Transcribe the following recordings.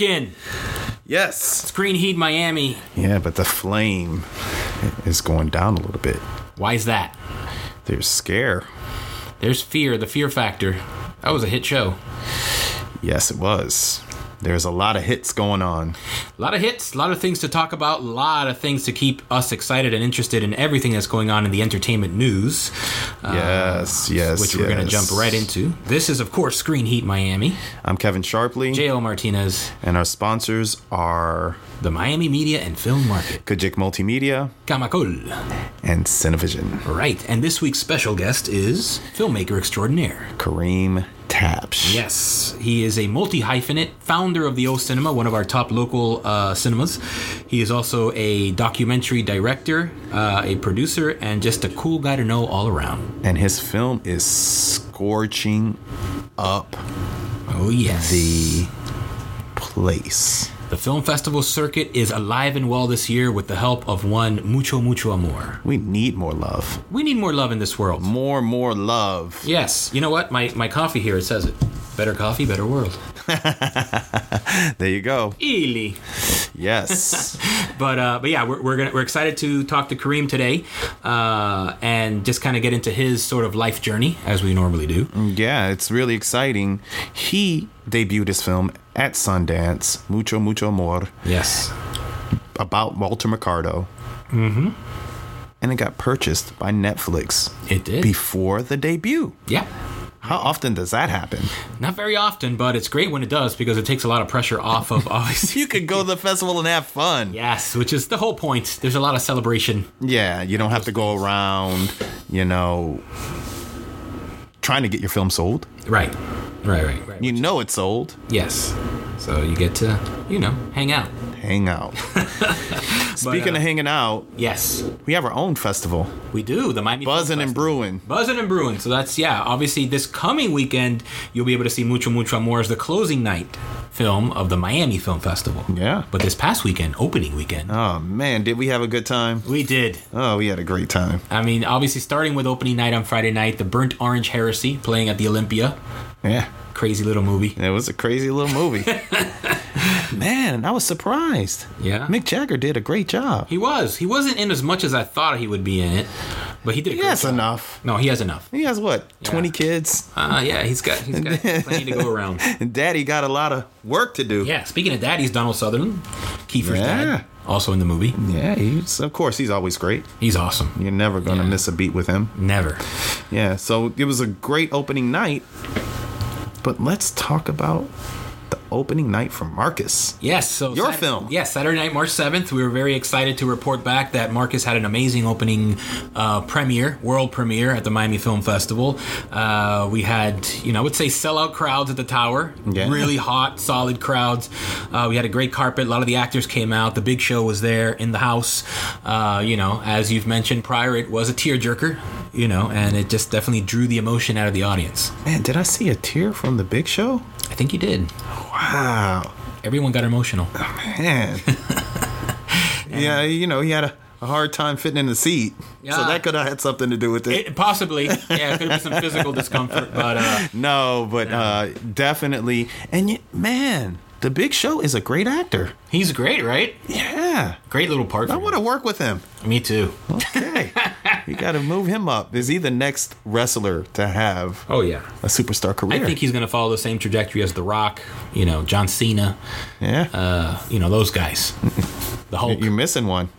in. Yes. Screen Heat Miami. Yeah, but the flame is going down a little bit. Why is that? There's scare. There's Fear, the Fear Factor. That was a hit show. Yes, it was. There's a lot of hits going on. A lot of hits, a lot of things to talk about, a lot of things to keep us excited and interested in everything that's going on in the entertainment news. uh, Yes, yes, Which we're going to jump right into. This is, of course, Screen Heat Miami. I'm Kevin Sharpley, J.O. Martinez, and our sponsors are the Miami Media and Film Market. Kajik Multimedia Kamakol. and Cinevision. Right, and this week's special guest is filmmaker extraordinaire. Kareem Tabsch. Yes, he is a multi hyphenate, founder of the O Cinema, one of our top local uh, cinemas. He is also a documentary director, uh, a producer, and just a cool guy to know all around. And his film is scorching up Oh, yes. the place. The film festival circuit is alive and well this year with the help of one Mucho Mucho Amor. We need more love. We need more love in this world. More, more love. Yes, you know what? My, my coffee here, it says it. Better coffee, better world. There you go. Ely. Yes. But uh, but yeah, we're we're, gonna, we're excited to talk to Kareem today, uh, and just kind of get into his sort of life journey as we normally do. yeah, it's really exciting. He debuted his film at Sundance, Mucho, Mucho Amor, Yes. about Walter Mercado. Mm-hmm. And it got purchased by Netflix It did. before the debut. yeah. How often does that happen? Not very often, but it's great when it does because it takes a lot of pressure off of obviously. You could go to the festival and have fun. yes, which is the whole point. There's a lot of celebration. Yeah, you don't have to go around, you know, trying to get your film sold. Right. Right. Right. Right. You know it's sold. yes. So you get to you know hang out. Hang out. Speaking uh, of hanging out, Yes, we have our own festival, we do the Miami Buzzing and Brewing. Buzzing and Brewing. So that's yeah. Obviously, this coming weekend you'll be able to see Mucho Mucho Amor as the closing night film of the Miami Film Festival. Yeah. But this past weekend, opening weekend, Oh man, did we have a good time? we did. Oh, we had a great time. I mean, obviously, starting with opening night on Friday night, the Burnt Orange Heresy playing at the Olympia. Yeah, Crazy little movie. it was a crazy little movie. man, I was surprised. Yeah. Mick Jagger did a great job. He was. He wasn't in as much as I thought he would be in it, but he did. He has job. enough. No, he has enough. He has what, twenty kids? Uh, yeah, he's got he's got plenty to go around. And Daddy got a lot of work to do. Yeah. Speaking of Daddy's Donald Sutherland, Kiefer's Yeah. dad, also in the movie. Yeah, he's of course he's always great. He's awesome. You're never gonna Yeah. miss a beat with him. Never. Yeah, so it was a great opening night. But let's talk about the opening night for Marcus. Yes, so Your film. Yes, Saturday night, March seventh. We were very excited to report back that Marcus had an amazing opening uh, premiere, world premiere at the Miami Film Festival. Uh, we had, you know, I would say sellout crowds at the Tower. Yeah. Really hot, solid crowds. Uh, we had a great carpet. A lot of the actors came out. The Big Show was there in the house. Uh, you know, as you've mentioned prior, it was a tearjerker. You know, and it just definitely drew the emotion out of the audience. Man, did I see a tear from the big show? I think you did. Wow. Everyone got emotional. Man. yeah, you know, he had a, a hard time fitting in the seat. Yeah. So that could have had something to do with it. It, possibly, yeah, it could have been some physical discomfort, but uh, no, but uh, definitely. And man, the big show is a great actor. he's great, right? Yeah. Great little part. I want to work with him. Me too. Okay. you got to move him up. Is he the next wrestler to have Oh yeah, a superstar career. I think he's going to follow the same trajectory as The Rock. You know, John Cena. yeah. Uh, you know those guys. The Hulk. You're missing one.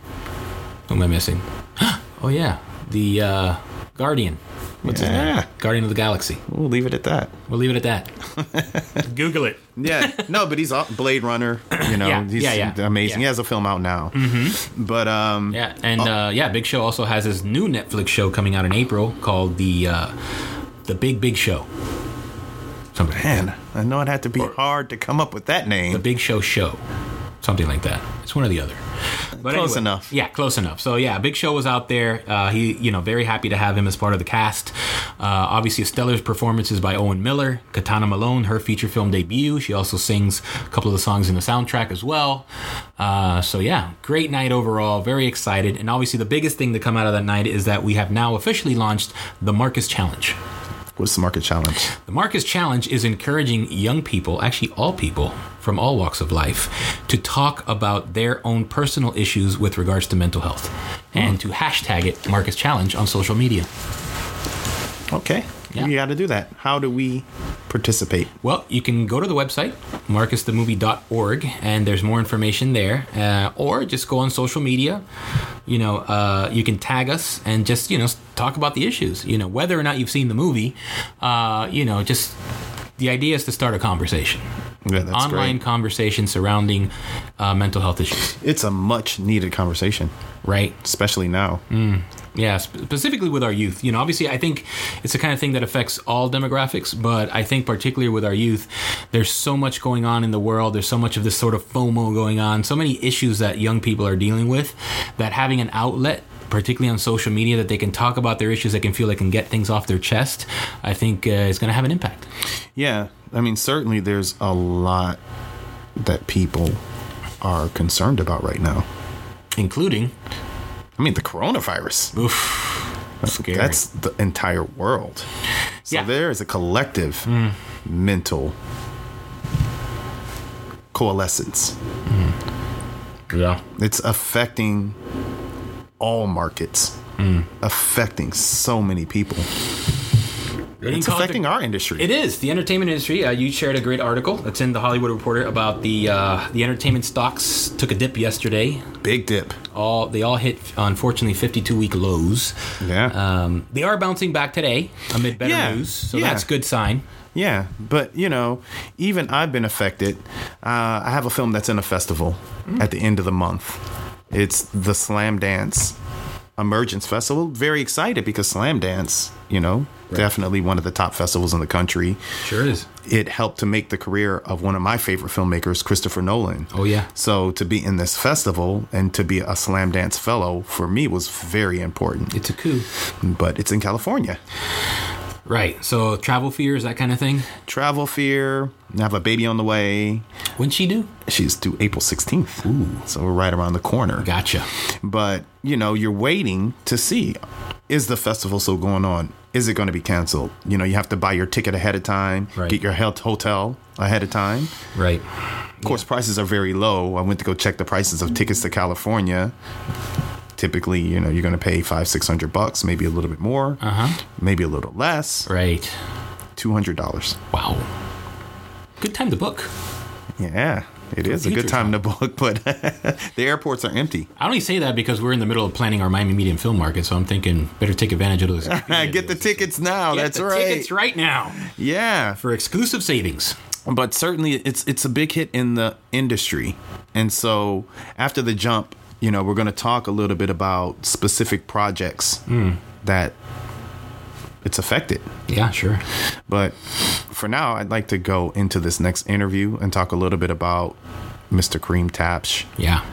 Who am I missing? oh yeah, the uh, Guardian. What's his Yeah. name? Guardian of the Galaxy. We'll leave it at that. We'll leave it at that. Google it. Yeah, no, but he's all- Blade Runner. You know, Yeah, he's yeah, yeah, amazing. yeah. He has a film out now. Mm-hmm. But um, Yeah, and uh, yeah, Big Show also has his new Netflix show coming out in April called the uh, the Big Big Show. Something. like man, I know it had to be hard to come up with that name. The. Big Show Show. Something like that. It's one or the other. But Close enough. Yeah, close enough. So yeah, Big Show was out there. Uh, he, you know, very happy to have him as part of the cast. Uh, obviously, a stellar performances by Owen Miller, Katana Malone, her feature film debut. She also sings a couple of the songs in the soundtrack as well. Uh, so yeah, great night overall. Very excited. And obviously, the biggest thing to come out of that night is that we have now officially launched the Marcus Challenge. What's the market challenge? The Marcus Challenge is encouraging young people, actually all people from all walks of life, to talk about their own personal issues with regards to mental health and to hashtag it Marcus Challenge on social media. Okay. Yeah. You got to do that. How do we participate? Well, you can go to the website, marcusthemovie.org, and there's more information there. Uh, or just go on social media. You know, uh, you can tag us and just, you know, talk about the issues. You know, whether or not you've seen the movie, uh, you know, just the idea is to start a conversation. Yeah, that's Online great. conversation surrounding uh, mental health issues, It's a much needed conversation, right? especially now. Yeah, sp- specifically with our youth. You know, obviously, I think it's the kind of thing that affects all demographics, but I think particularly with our youth, there's so much going on in the world. There's so much of this sort of FOMO going on, so many issues that young people are dealing with that having an outlet particularly on social media that they can talk about their issues they can feel they can get things off their chest i think uh, is going to have an impact Yeah, I mean, certainly there's a lot that people are concerned about right now. including I mean, the coronavirus. oof That's, scary. That's the entire world. So Yeah. there is a collective mm. mental coalescence. Mm. yeah It's affecting all markets, mm. affecting so many people. It's affecting our industry. It is the entertainment industry. Uh, you shared a great article that's in the Hollywood Reporter about the uh, the entertainment stocks took a dip yesterday. Big dip. All they all hit unfortunately 52 week lows. Yeah. Um, they are bouncing back today amid better Yeah, news, so yeah. that's good sign. Yeah, but you know, even I've been affected. Uh, I have a film that's in a festival at the end of the month. It's the Slamdance Emergence Festival. Very excited because Slamdance, you know, definitely one of the top festivals in the country. Sure is. It helped to make the career of one of my favorite filmmakers, Christopher Nolan. Oh yeah. So to be in this festival and to be a Slamdance fellow for me was very important. It's a coup. But it's in California. Right. So travel fears, that kind of thing. Travel fear. I have a baby on the way. When'd she do? She's due April 16th. Ooh. So we're right around the corner. Gotcha. But, you know, you're waiting to see is the festival still going on? Is it going to be canceled? You know, you have to buy your ticket ahead of time, Right. get your hotel ahead of time. Right. Of course, prices are very low. I went to go check the prices of tickets to California. Typically, you know, you're going to pay five, six hundred bucks, maybe a little bit more, Uh huh. maybe a little less, Right. two hundred dollars. Wow. Good time to book. Yeah, it is a good time to book, but the airports are empty. I only say that because we're in the middle of planning our Miami Medium Film Market, so I'm thinking better take advantage of those. Get the tickets now. Get That's the right. Tickets right now Yeah, for exclusive savings. but certainly it's it's a big hit in the industry and so after the jump you know we're going to talk a little bit about specific projects hmm. that it's affected Yeah, sure. but for now i'd like to go into this next interview and talk a little bit about mr kareem tabsch Yeah.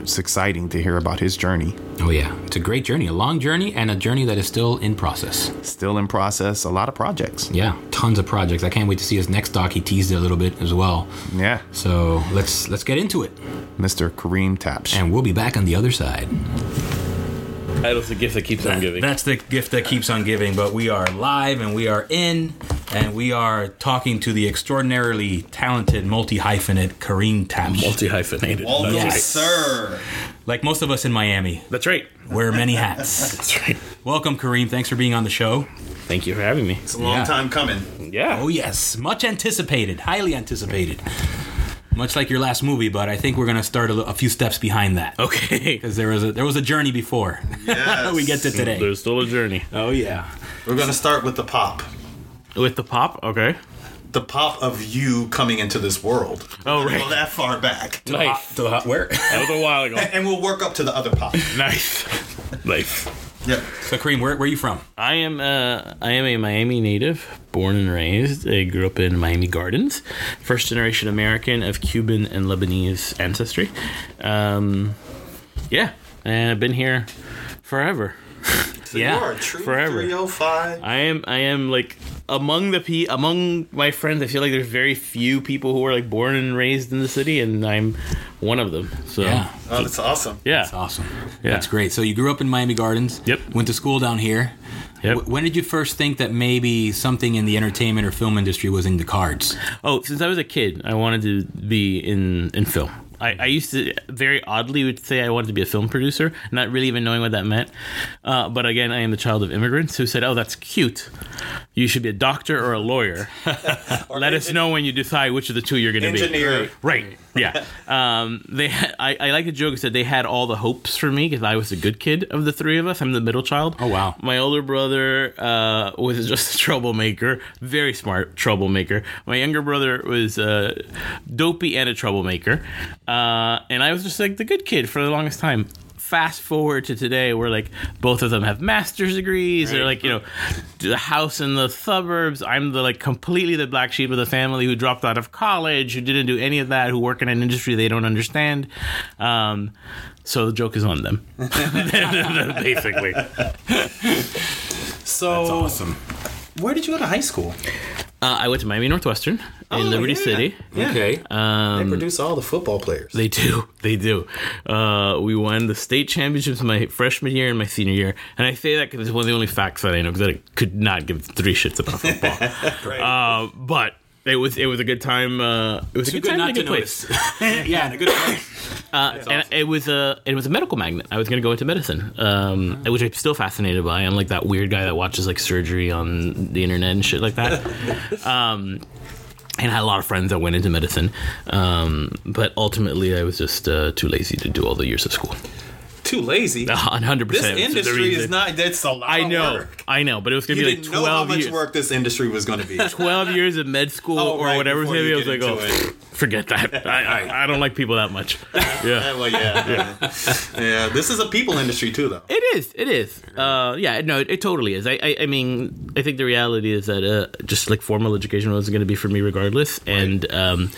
It's exciting to hear about his journey Oh yeah. It's a great journey, a long journey, and a journey that is still in process. still in process a lot of projects Yeah, tons of projects. I can't wait to see his next doc. He teased it a little bit as well. yeah So let's let's get into it, mr kareem Tabsch, and we'll be back on the other side. Title's the gift that keeps on giving. That's the gift that keeps on giving. But we are live and we are in, and we are talking to the extraordinarily talented multi hyphenate Kareem Tabsch. Multi hyphenated. Yes. sir Like most of us in Miami, That's right. wear many hats. That's right. Welcome, Kareem. Thanks for being on the show. Thank you for having me. it's a long Yeah. time coming Yeah. Oh yes, much anticipated, highly anticipated. Much like your last movie, but I think we're gonna start a, a few steps behind that Okay. because there was a there was a journey before we get to today. There's still a journey. Oh yeah, we're going to start with the pop With the pop? Okay. the pop of you coming into this world. Oh, We're gonna right. Go that far back, Nice. to the hot where? That was a while ago. and we'll work up to the other pop. nice. Nice. Yeah. so Kareem, where where are you from? I am uh, I am a Miami native, born and raised. I grew up in Miami Gardens, first generation American of Cuban and Lebanese ancestry. Um, yeah, and I've been here forever. yeah, true forever. 305. I am I am like among the pe among my friends, I feel like there's very few people who are like born and raised in the city, and I'm one of them. So Yeah. Oh, that's awesome. yeah. That's awesome. Yeah. That's great. So you grew up in Miami Gardens. Yep. Went to school down here. Yep. W- when did you first think that maybe something in the entertainment or film industry was in the cards? Oh, since I was a kid, I wanted to be in in film. I, I used to very oddly would say I wanted to be a film producer, not really even knowing what that meant. Uh, but again, I am the child of immigrants who said, "Oh, that's cute. You should be a doctor or a lawyer. Let us know when you decide which of the two you're going to be." Engineer. Right. Yeah. Um, they. Had, I, I like the joke that said they had all the hopes for me because I was the good kid of the three of us. I'm the middle child. Oh, wow. My older brother uh, was just a troublemaker, very smart troublemaker. My younger brother was uh, dopey and a troublemaker, uh, and I was just like the good kid for the longest time. Fast forward to today, where like both of them have master's degrees. They're like you know, the house in the suburbs. I'm the like completely the black sheep of the family who dropped out of college, who didn't do any of that, who work in an industry they don't understand. Um, so the joke is on them, basically. So, Awesome. Where did you go to high school? Uh, I went to Miami Northwestern in Oh, Liberty yeah. City. Yeah. Okay. they produce all the football players. They do. They do. Uh, we won the state championships my freshman year and my senior year. And I say that because it's one of the only facts that I know because I could not give three shits about football. uh, but it was it was a good time. Uh, it was a good, time in a good place. yeah, in a good place. Uh, and it was a it was a medical magnet. I was going to go into medicine, um, which I'm still fascinated by. I'm like that weird guy that watches like surgery on the internet and shit like that. um, and I had a lot of friends that went into medicine, um, but ultimately I was just uh, too lazy to do all the years of school. Too lazy. hundred percent. This industry is not. That's a lot. I of know, work. I know, but it was gonna You be like didn't know how twelve much years. work this industry was going to be. 12 years of med school Oh, or right, whatever it's before gonna be. I you was like, get oh, into forget that. I, I, I don't like people that much. Yeah. well, yeah, yeah, This is a people industry too, though. It is. It is. Uh, yeah. No, it, it totally is. I, I. I mean, I think the reality is that uh, just like formal education wasn't going to be for me regardless, and um,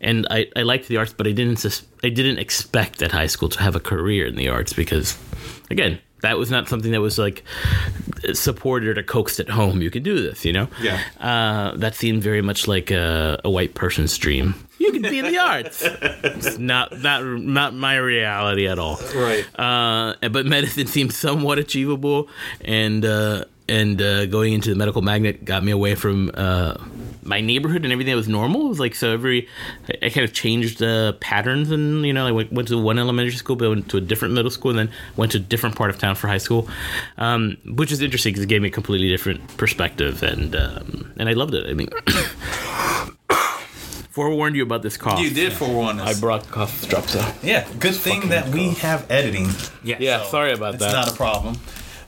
and I, I liked the arts, but I didn't. Sus- I didn't expect at high school to have a career in the arts because, again. That was not something that was like supported or coaxed at home. You can do this, you know. Yeah. Uh, that seemed very much like a, a white person's dream. You can be in the arts. It's not not not my reality at all Right. uh, but medicine seemed somewhat achievable, and uh, and uh, going into the medical magnet got me away from uh, my neighborhood and everything that was normal. It was like so every I, I kind of changed uh, patterns, and you know I went, went to one elementary school, but I went to a different middle school, and then went to a different part of town for high school, um, which is interesting because it gave me a completely different perspective, and um, and I loved it. I mean. Forewarned you about this cough. You did forewarn us. I brought cough drops out. yeah. Good thing that we have editing. Yeah. Yeah, sorry about It's that. It's not a problem.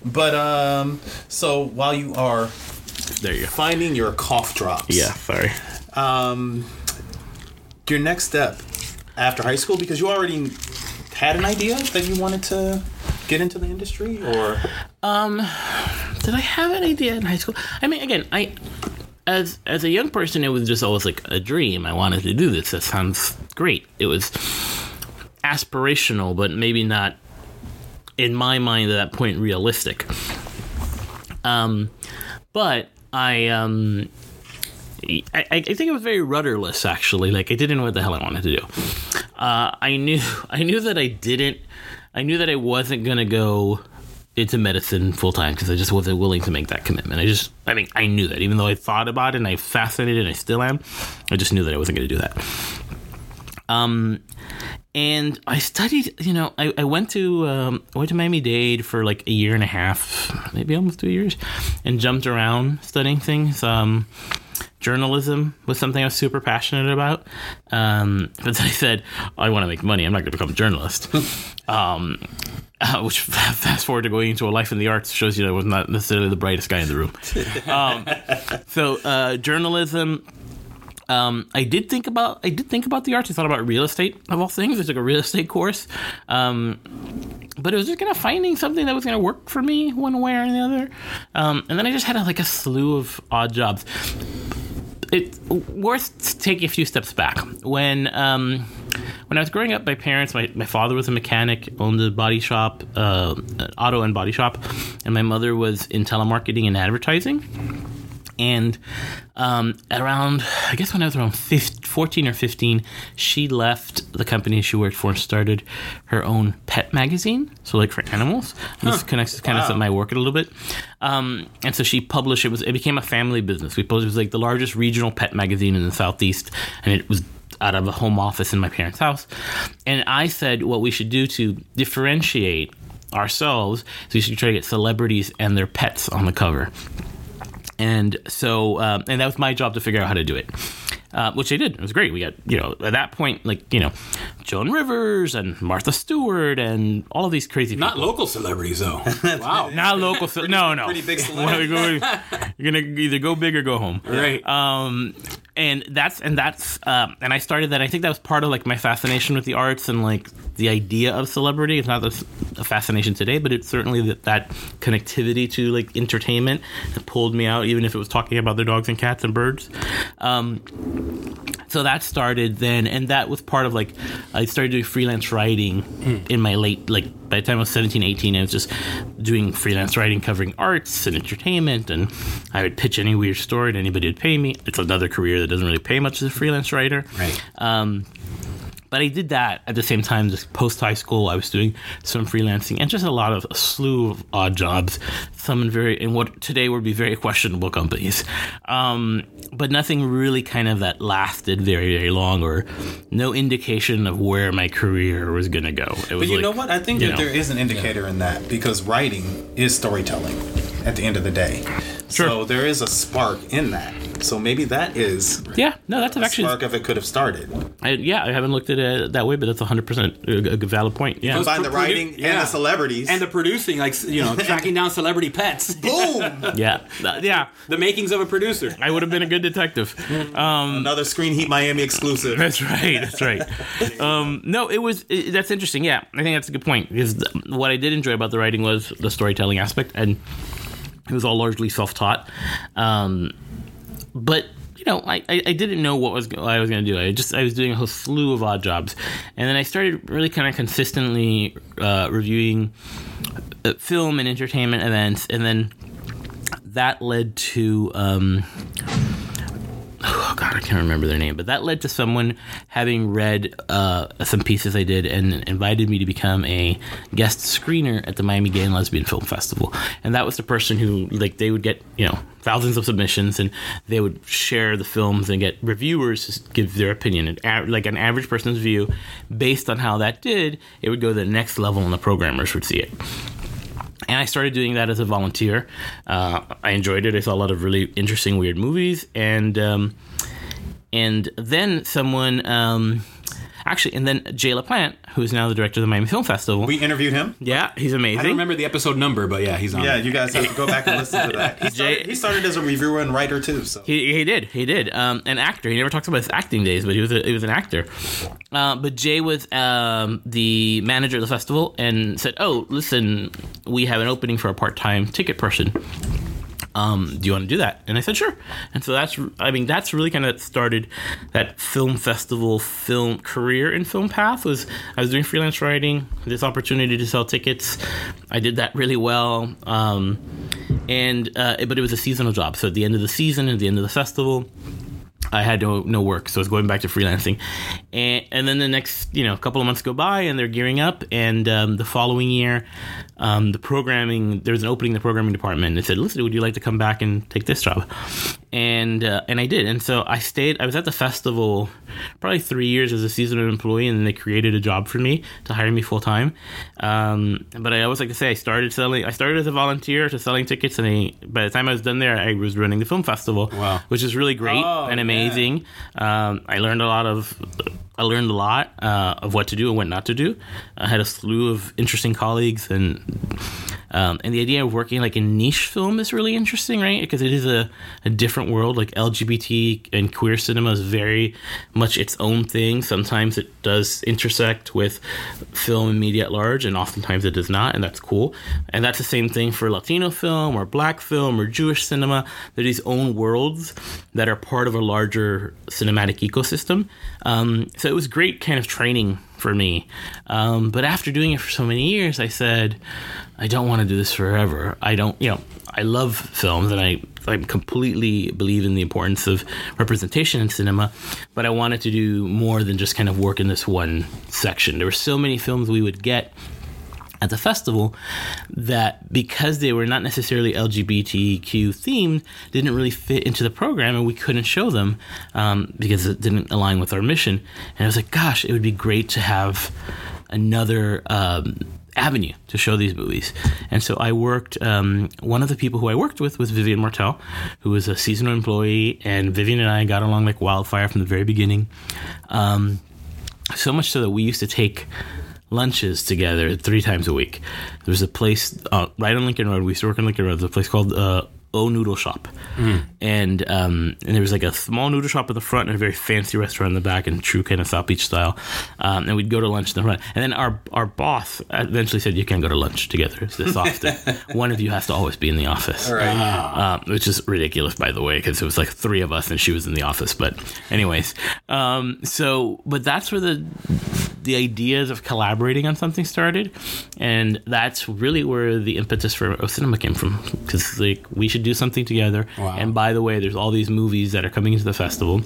But um, so while you are there you go. finding your cough drops, Yeah, sorry. um, your next step after high school, because you already had an idea that you wanted to get into the industry, or um did I have an idea in high school? I mean, again, I as as a young person, it was just always like a dream. I wanted to do this. That sounds great. It was aspirational, but maybe not in my mind at that point realistic. Um, but I um. I, I think it was very rudderless actually like i didn't know what the hell i wanted to do uh, i knew i knew that i didn't i knew that i wasn't going to go into medicine full time because I just wasn't willing to make that commitment. I just, I mean, I knew that even though I thought about it and I fascinated and I still am, I just knew that I wasn't going to do that. Um, and I studied, you know, I, I went to um, I went to Miami Dade for like a year and a half, maybe almost two years, and jumped around studying things. Um, journalism was something I was super passionate about. Um, but then I said, I want to make money. I'm not going to become a journalist. um, uh, which fast forward to going into a life in the arts shows you that I was not necessarily the brightest guy in the room. um, so uh, journalism. Um, I did think about I did think about the arts. I thought about real estate of all things. I took a real estate course, um, but it was just kind of finding something that was going to work for me one way or the other. Um, and then I just had a, like a slew of odd jobs. It's worth taking a few steps back. When um, when I was growing up, my parents, my, my father was a mechanic, owned a body shop, uh, auto and body shop, and my mother was in telemarketing and advertising And um, around, I guess when I was around 15, 14 or 15, she left the company she worked for and started her own pet magazine. So, like for animals. And This connects to kind of to my work a little bit. Um, and so she published it was it became a family business. We published it was like the largest regional pet magazine in the southeast, and it was out of a home office in my parents' house. And I said what we should do to differentiate ourselves, so we should try to get celebrities and their pets on the cover. And so, um, and that was my job to figure out how to do it. Uh, which they did. It was great. We got, you know, at that point, like, you know, Joan Rivers and Martha Stewart and all of these crazy people. Not local celebrities though. wow. Not local. ce- no, no. pretty big Well, you're gonna- either go big or go home. Right. Um, and that's and that's um, and I started that. I think that was part of like my fascination with the arts and like the idea of celebrity. It's not a a fascination today, but it's certainly that that connectivity to like entertainment that pulled me out, even if it was talking about their dogs and cats and birds. Um, so that started then and that was part of like i started doing freelance writing in my late like by the time i was 17 18 i was just doing freelance writing covering arts and entertainment and i would pitch any weird story and anybody would pay me. It's another career that doesn't really pay much as a freelance writer. Right. um, but I did that at the same time. Just post high school, I was doing some freelancing and just a lot of a slew of odd jobs. Some in very in what today would be very questionable companies, um, but nothing really kind of that lasted very very long or no indication of where my career was gonna go. It was But you like, know what? I think that know. there is an indicator in that because writing is storytelling at the end of the day. Sure. So there is a spark in that. So maybe that is Yeah, no, that's a actually spark of it could have started. I, yeah. I haven't looked at it that way, but that's 100 percent a, a valid point. Yeah, Combine the produ- writing and yeah. the celebrities. and the producing, like you know, tracking down celebrity pets. boom! yeah, Uh, yeah. the makings of a producer. I would have been a good detective. Another Screen Heat Miami exclusive. That's right. That's right. Um, no, it was. It, that's interesting. Yeah, I think that's a good point because th- what I did enjoy about the writing was the storytelling aspect, and it was all largely self-taught. Um, but you know, I, I, I didn't know what was what I was going to do. I just I was doing a whole slew of odd jobs, and then I started really kind of consistently uh, reviewing uh, film and entertainment events, and then that led to. Um, oh god, I can't remember their name, but that led to someone having read uh, some pieces I did and invited me to become a guest screener at the Miami Gay and Lesbian Film Festival. And that was the person who, like, they would get you know thousands of submissions and they would share the films and get reviewers to give their opinion, and like an average person's view, based on how that did, it would go to the next level, and the programmers would see it and I started doing that as a volunteer. Uh, I enjoyed it. I saw a lot of really interesting, weird movies, and um, and then someone. Um, Actually, and then Jaie Laplante, who is now the director of the Miami Film Festival. We interviewed him. yeah, he's amazing. I don't remember the episode number, but yeah, he's on. Yeah, you guys have to go back and listen to that. He started, he started as a reviewer and writer too. So He, he did. He did. Um, an actor. He never talks about his acting days, but he was a, he was an actor. Uh, but Jaie was um, the manager of the festival and said, "Oh, listen, we have an opening for a part time ticket person. Um, do you want to do that?" And I said, "Sure." And so that's I mean that's really kind of started that film festival film career in film path. Was I was doing freelance writing, this opportunity to sell tickets. I did that really well. Um, and uh, but it was a seasonal job. So at the end of the season, at the end of the festival, I had no no work, so I was going back to freelancing, and and then the next you know couple of months go by, and they're gearing up, and um, the following year, um, the programming there was an opening in the programming department. and They said, "Listen, would you like to come back and take this job?" And uh, and I did, and so I stayed. I was at the festival probably three years as a seasonal employee, and then they created a job for me to hire me full time. Um, but I always like to say I started selling. I started as a volunteer to selling tickets, and I, by the time I was done there, I was running the film festival, Wow. which is really great Oh, and yeah. amazing. Um, I learned a lot of. I learned a lot uh, of what to do and what not to do. I had a slew of interesting colleagues, and um, and the idea of working like in niche film is really interesting, right? Because it is a, a different world. Like LGBT and queer cinema is very much its own thing. Sometimes it does intersect with film and media at large, and oftentimes it does not, and that's cool. And that's the same thing for Latino film or Black film or Jewish cinema. They're these own worlds that are part of a larger cinematic ecosystem. Um, so it was great, kind of training for me. Um, but after doing it for so many years, I said, I don't want to do this forever. I don't, you know, I love films and I, I completely believe in the importance of representation in cinema, but I wanted to do more than just kind of work in this one section. There were so many films we would get at the festival that because they were not necessarily LGBTQ themed, didn't really fit into the program and we couldn't show them um, because it didn't align with our mission. And I was like, gosh, it would be great to have another um, avenue to show these movies. And so I worked, um, one of the people who I worked with was Vivian Marthell, who was a seasonal employee, and Vivian and I got along like wildfire from the very beginning. Um, so much so that we used to take lunches together three times a week. There was a place uh, right on Lincoln Road. We used to work on Lincoln Road. There's a place called uh, O Noodle Shop, and um, and there was like a small noodle shop at the front and a very fancy restaurant in the back, in true kind of South Beach style. Um, and we'd go to lunch in the front. And then our our boss eventually said, "You can't go to lunch together this often. One of you has to always be in the office." um, which is ridiculous, by the way, because it was like three of us and she was in the office. But, anyways, um, so but that's where the the ideas of collaborating on something started, and that's really where the impetus for O Cinema came from. Because like we should do something together. Wow. And by the way, there's all these movies that are coming into the festival.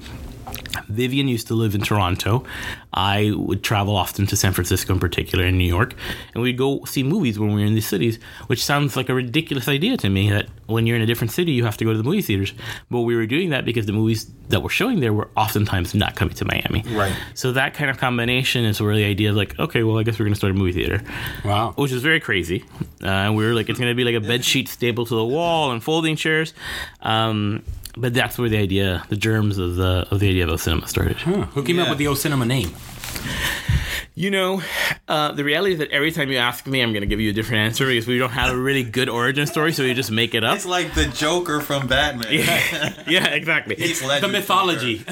Vivian used to live in Toronto. I would travel often to San Francisco, in particular, in New York, and we'd go see movies when we were in these cities, which sounds like a ridiculous idea to me that when you're in a different city, you have to go to the movie theaters. But we were doing that because the movies that were showing there were oftentimes not coming to Miami. Right. So that kind of combination is where the idea of like, okay, well, I guess we're going to start a movie theater Wow. which is very crazy. Uh, and we were like, it's going to be like a bed sheet stapled to the wall and folding chairs. Um, but that's where the idea, the germs of the of the idea of O Cinema started. Who came up with the O Cinema name? You know, uh, the reality is that every time you ask me, I'm going to give you a different answer because we don't have a really good origin story, so we just make it up. It's like the Joker from Batman. yeah, exactly. Heath The mythology.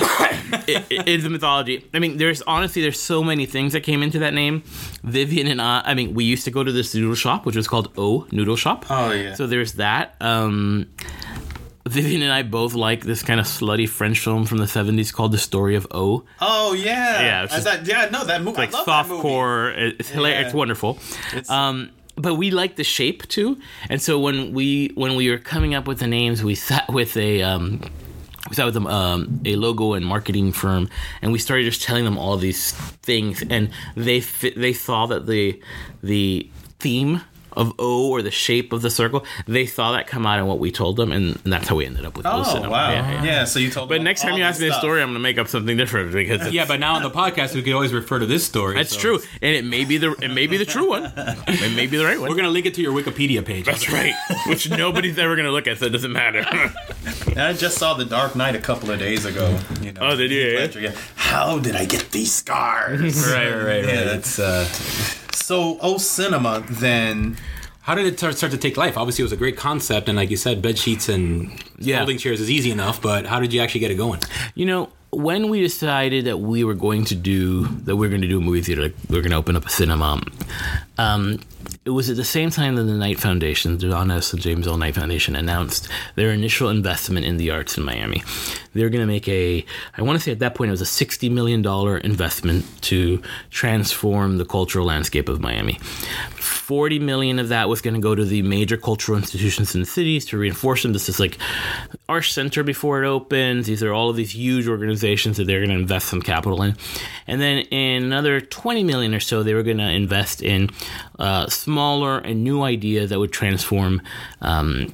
it, it is a mythology. I mean, there's honestly there's so many things that came into that name. Vivian and I. I mean, we used to go to this noodle shop, which was called O Noodle Shop. Oh, yeah. So there's that. Um, Vivian and I both like this kind of slutty French film from the 70s called The Story of O. Oh yeah. Yeah, just- thought- yeah. No, that movie. Like I love that movie. softcore. It's hilarious. Yeah. It's wonderful. It's- Um, but we like the shape too, and so when we when we were coming up with the names, we sat with a um, we sat with them, um, a logo and marketing firm, and we started just telling them all these things, and they they saw that the the theme of O or the shape of the circle, they saw that come out in what we told them, and, and that's how we ended up with O Oh Cinema. wow. Yeah, Yeah, yeah. So you told. Me. But them next time you ask me a story, I'm going to make up something different because yeah, but now on the podcast, we could always refer to this story. that's so true, and it may be the it may be the true one, it may be the right one. We're gonna link it to your Wikipedia page. That's right. Which nobody's ever going to look at, so it doesn't matter. I just saw The Dark Knight a couple of days ago. You know, Oh, did you? Yeah. How did I get these scars? right, right, right. Yeah. It's uh, So, O Cinema then. how did it start, start to take life? Obviously, it was a great concept, and like you said, bed sheets and Yeah. folding chairs is easy enough. But how did you actually get it going? you know, when we decided that we were going to do that, we are going to do a movie theater, like we are going to open up a cinema. Um, it was at the same time that the Knight Foundation, the John S. and James L. Knight Foundation, announced their initial investment in the arts in Miami. They're going to make a, I want to say at that point it was a $60 million investment to transform the cultural landscape of Miami. 40 million of that was going to go to the major cultural institutions in the cities to reinforce them. This is like our center before it opens. These are all of these huge organizations that they're going to invest some capital in. And then in another 20 million or so, they were going to invest in uh, smaller and new ideas that would transform. Um,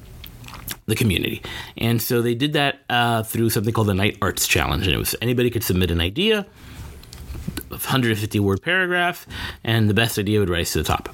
the community. And so they did that uh, through something called the Knight Arts Challenge. And it was anybody could submit an idea, 150 word paragraph, and the best idea would rise to the top.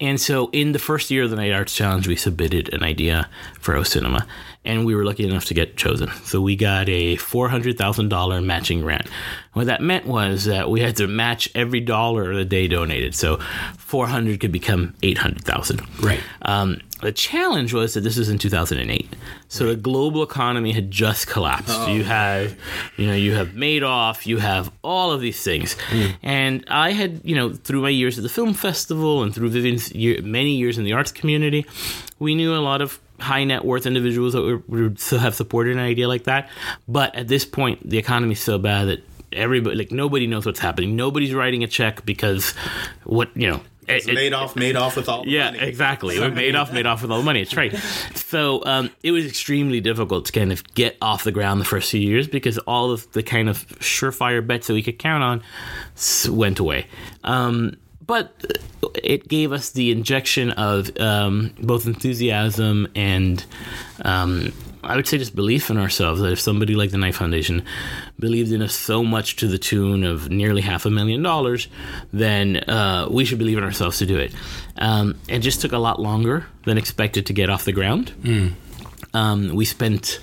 And so, in the first year of the Knight Arts Challenge, we submitted an idea for O Cinema, and we were lucky enough to get chosen. So we got a four hundred thousand dollar matching grant. What that meant was that we had to match every dollar that they donated. So four hundred could become eight hundred thousand. Right. Um, the challenge was that this was in 2008, so the global economy had just collapsed. Oh. You have, you know, you have Madoff, you have all of these things, mm. and I had, you know, through my years at the film festival and through Vivian's year, many years in the arts community, we knew a lot of high net worth individuals that would, would still have supported an idea like that. But at this point, the economy is so bad that everybody like nobody knows what's happening. Nobody's writing a check because what you know. It's it- it- made off, made off with all the yeah, money. exactly. We're made off, made off with all the money. It's right. So um, it was extremely difficult to kind of get off the ground the first few years because all of the kind of surefire bets that we could count on went away. Um, but it gave us the injection of um, both enthusiasm and um, I would say just belief in ourselves that if somebody like the Knight Foundation believed in us so much to the tune of nearly half a million dollars, then uh, we should believe in ourselves to do it. Um, it just took a lot longer than expected to get off the ground. Um, we spent,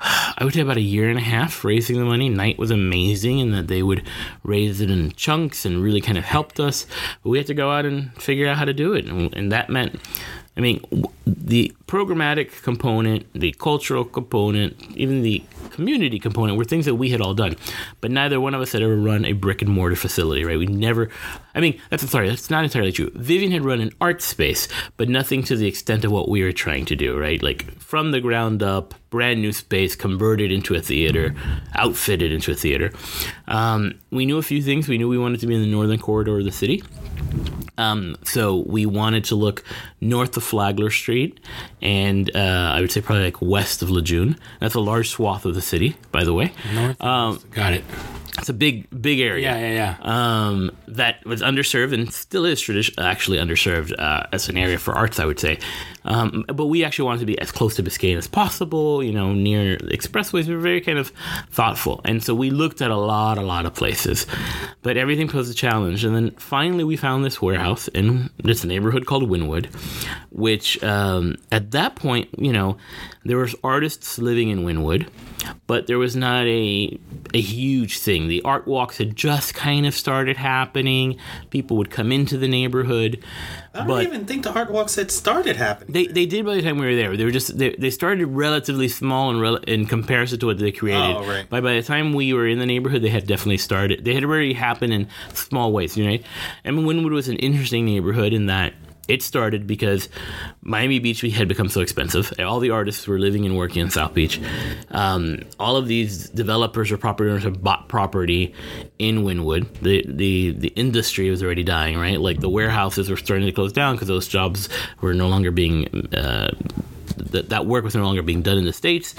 I would say, about a year and a half raising the money. Knight was amazing in that they would raise it in chunks and really kind of helped us. But we had to go out and figure out how to do it, and, and that meant. I mean, the programmatic component, the cultural component, even the community component were things that we had all done. But neither one of us had ever run a brick and mortar facility, right? We never, I mean, that's, sorry, that's not entirely true. Vivian had run an art space, but nothing to the extent of what we were trying to do, right? Like from the ground up, brand new space, converted into a theater, outfitted into a theater. Um, we knew a few things. We knew we wanted to be in the northern corridor of the city. Um, so we wanted to look north of Flagler Street, and uh, I would say probably like west of Lejeune. That's a large swath of the city, by the way. North. Um, Got it. It's a big, big area Yeah, yeah, yeah. um, that was underserved and still is tradi- actually underserved uh, as an area for arts, I would say. Um, but we actually wanted to be as close to Biscayne as possible, you know, near expressways. We were very kind of thoughtful. And so we looked at a lot, a lot of places. But everything posed a challenge. And then finally we found this warehouse in this neighborhood called Wynwood, which um, at that point, you know, there was artists living in Wynwood, but there was not a a huge thing. The art walks had just kind of started happening. People would come into the neighborhood, I don't but even think the art walks had started happening. they, they did by the time we were there. They were just they, they started relatively small in in comparison to what they created. Oh, right. By by the time we were in the neighborhood, they had definitely started. They had already happened in small ways, you know. I mean, Wynwood was an interesting neighborhood in that it started because Miami Beach had become so expensive. All the artists were living and working in South Beach. Um, all of these developers or property owners have bought property in Wynwood. The, the the industry was already dying, right? Like the warehouses were starting to close down because those jobs were no longer being. Uh, that, that work was no longer being done in the states.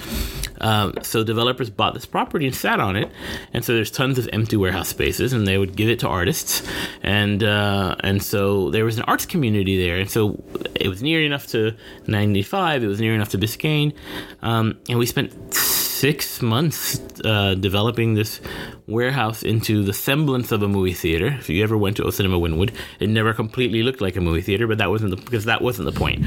Um, so developers bought this property and sat on it, and so there's tons of empty warehouse spaces, and they would give it to artists, and uh, and so there was an arts community there, and so it was near enough to 95. It was near enough to Biscayne, um, and we spent six months uh, developing this warehouse into the semblance of a movie theater. If you ever went to O Cinema Wynwood, it never completely looked like a movie theater, but that wasn't the, because that wasn't the point.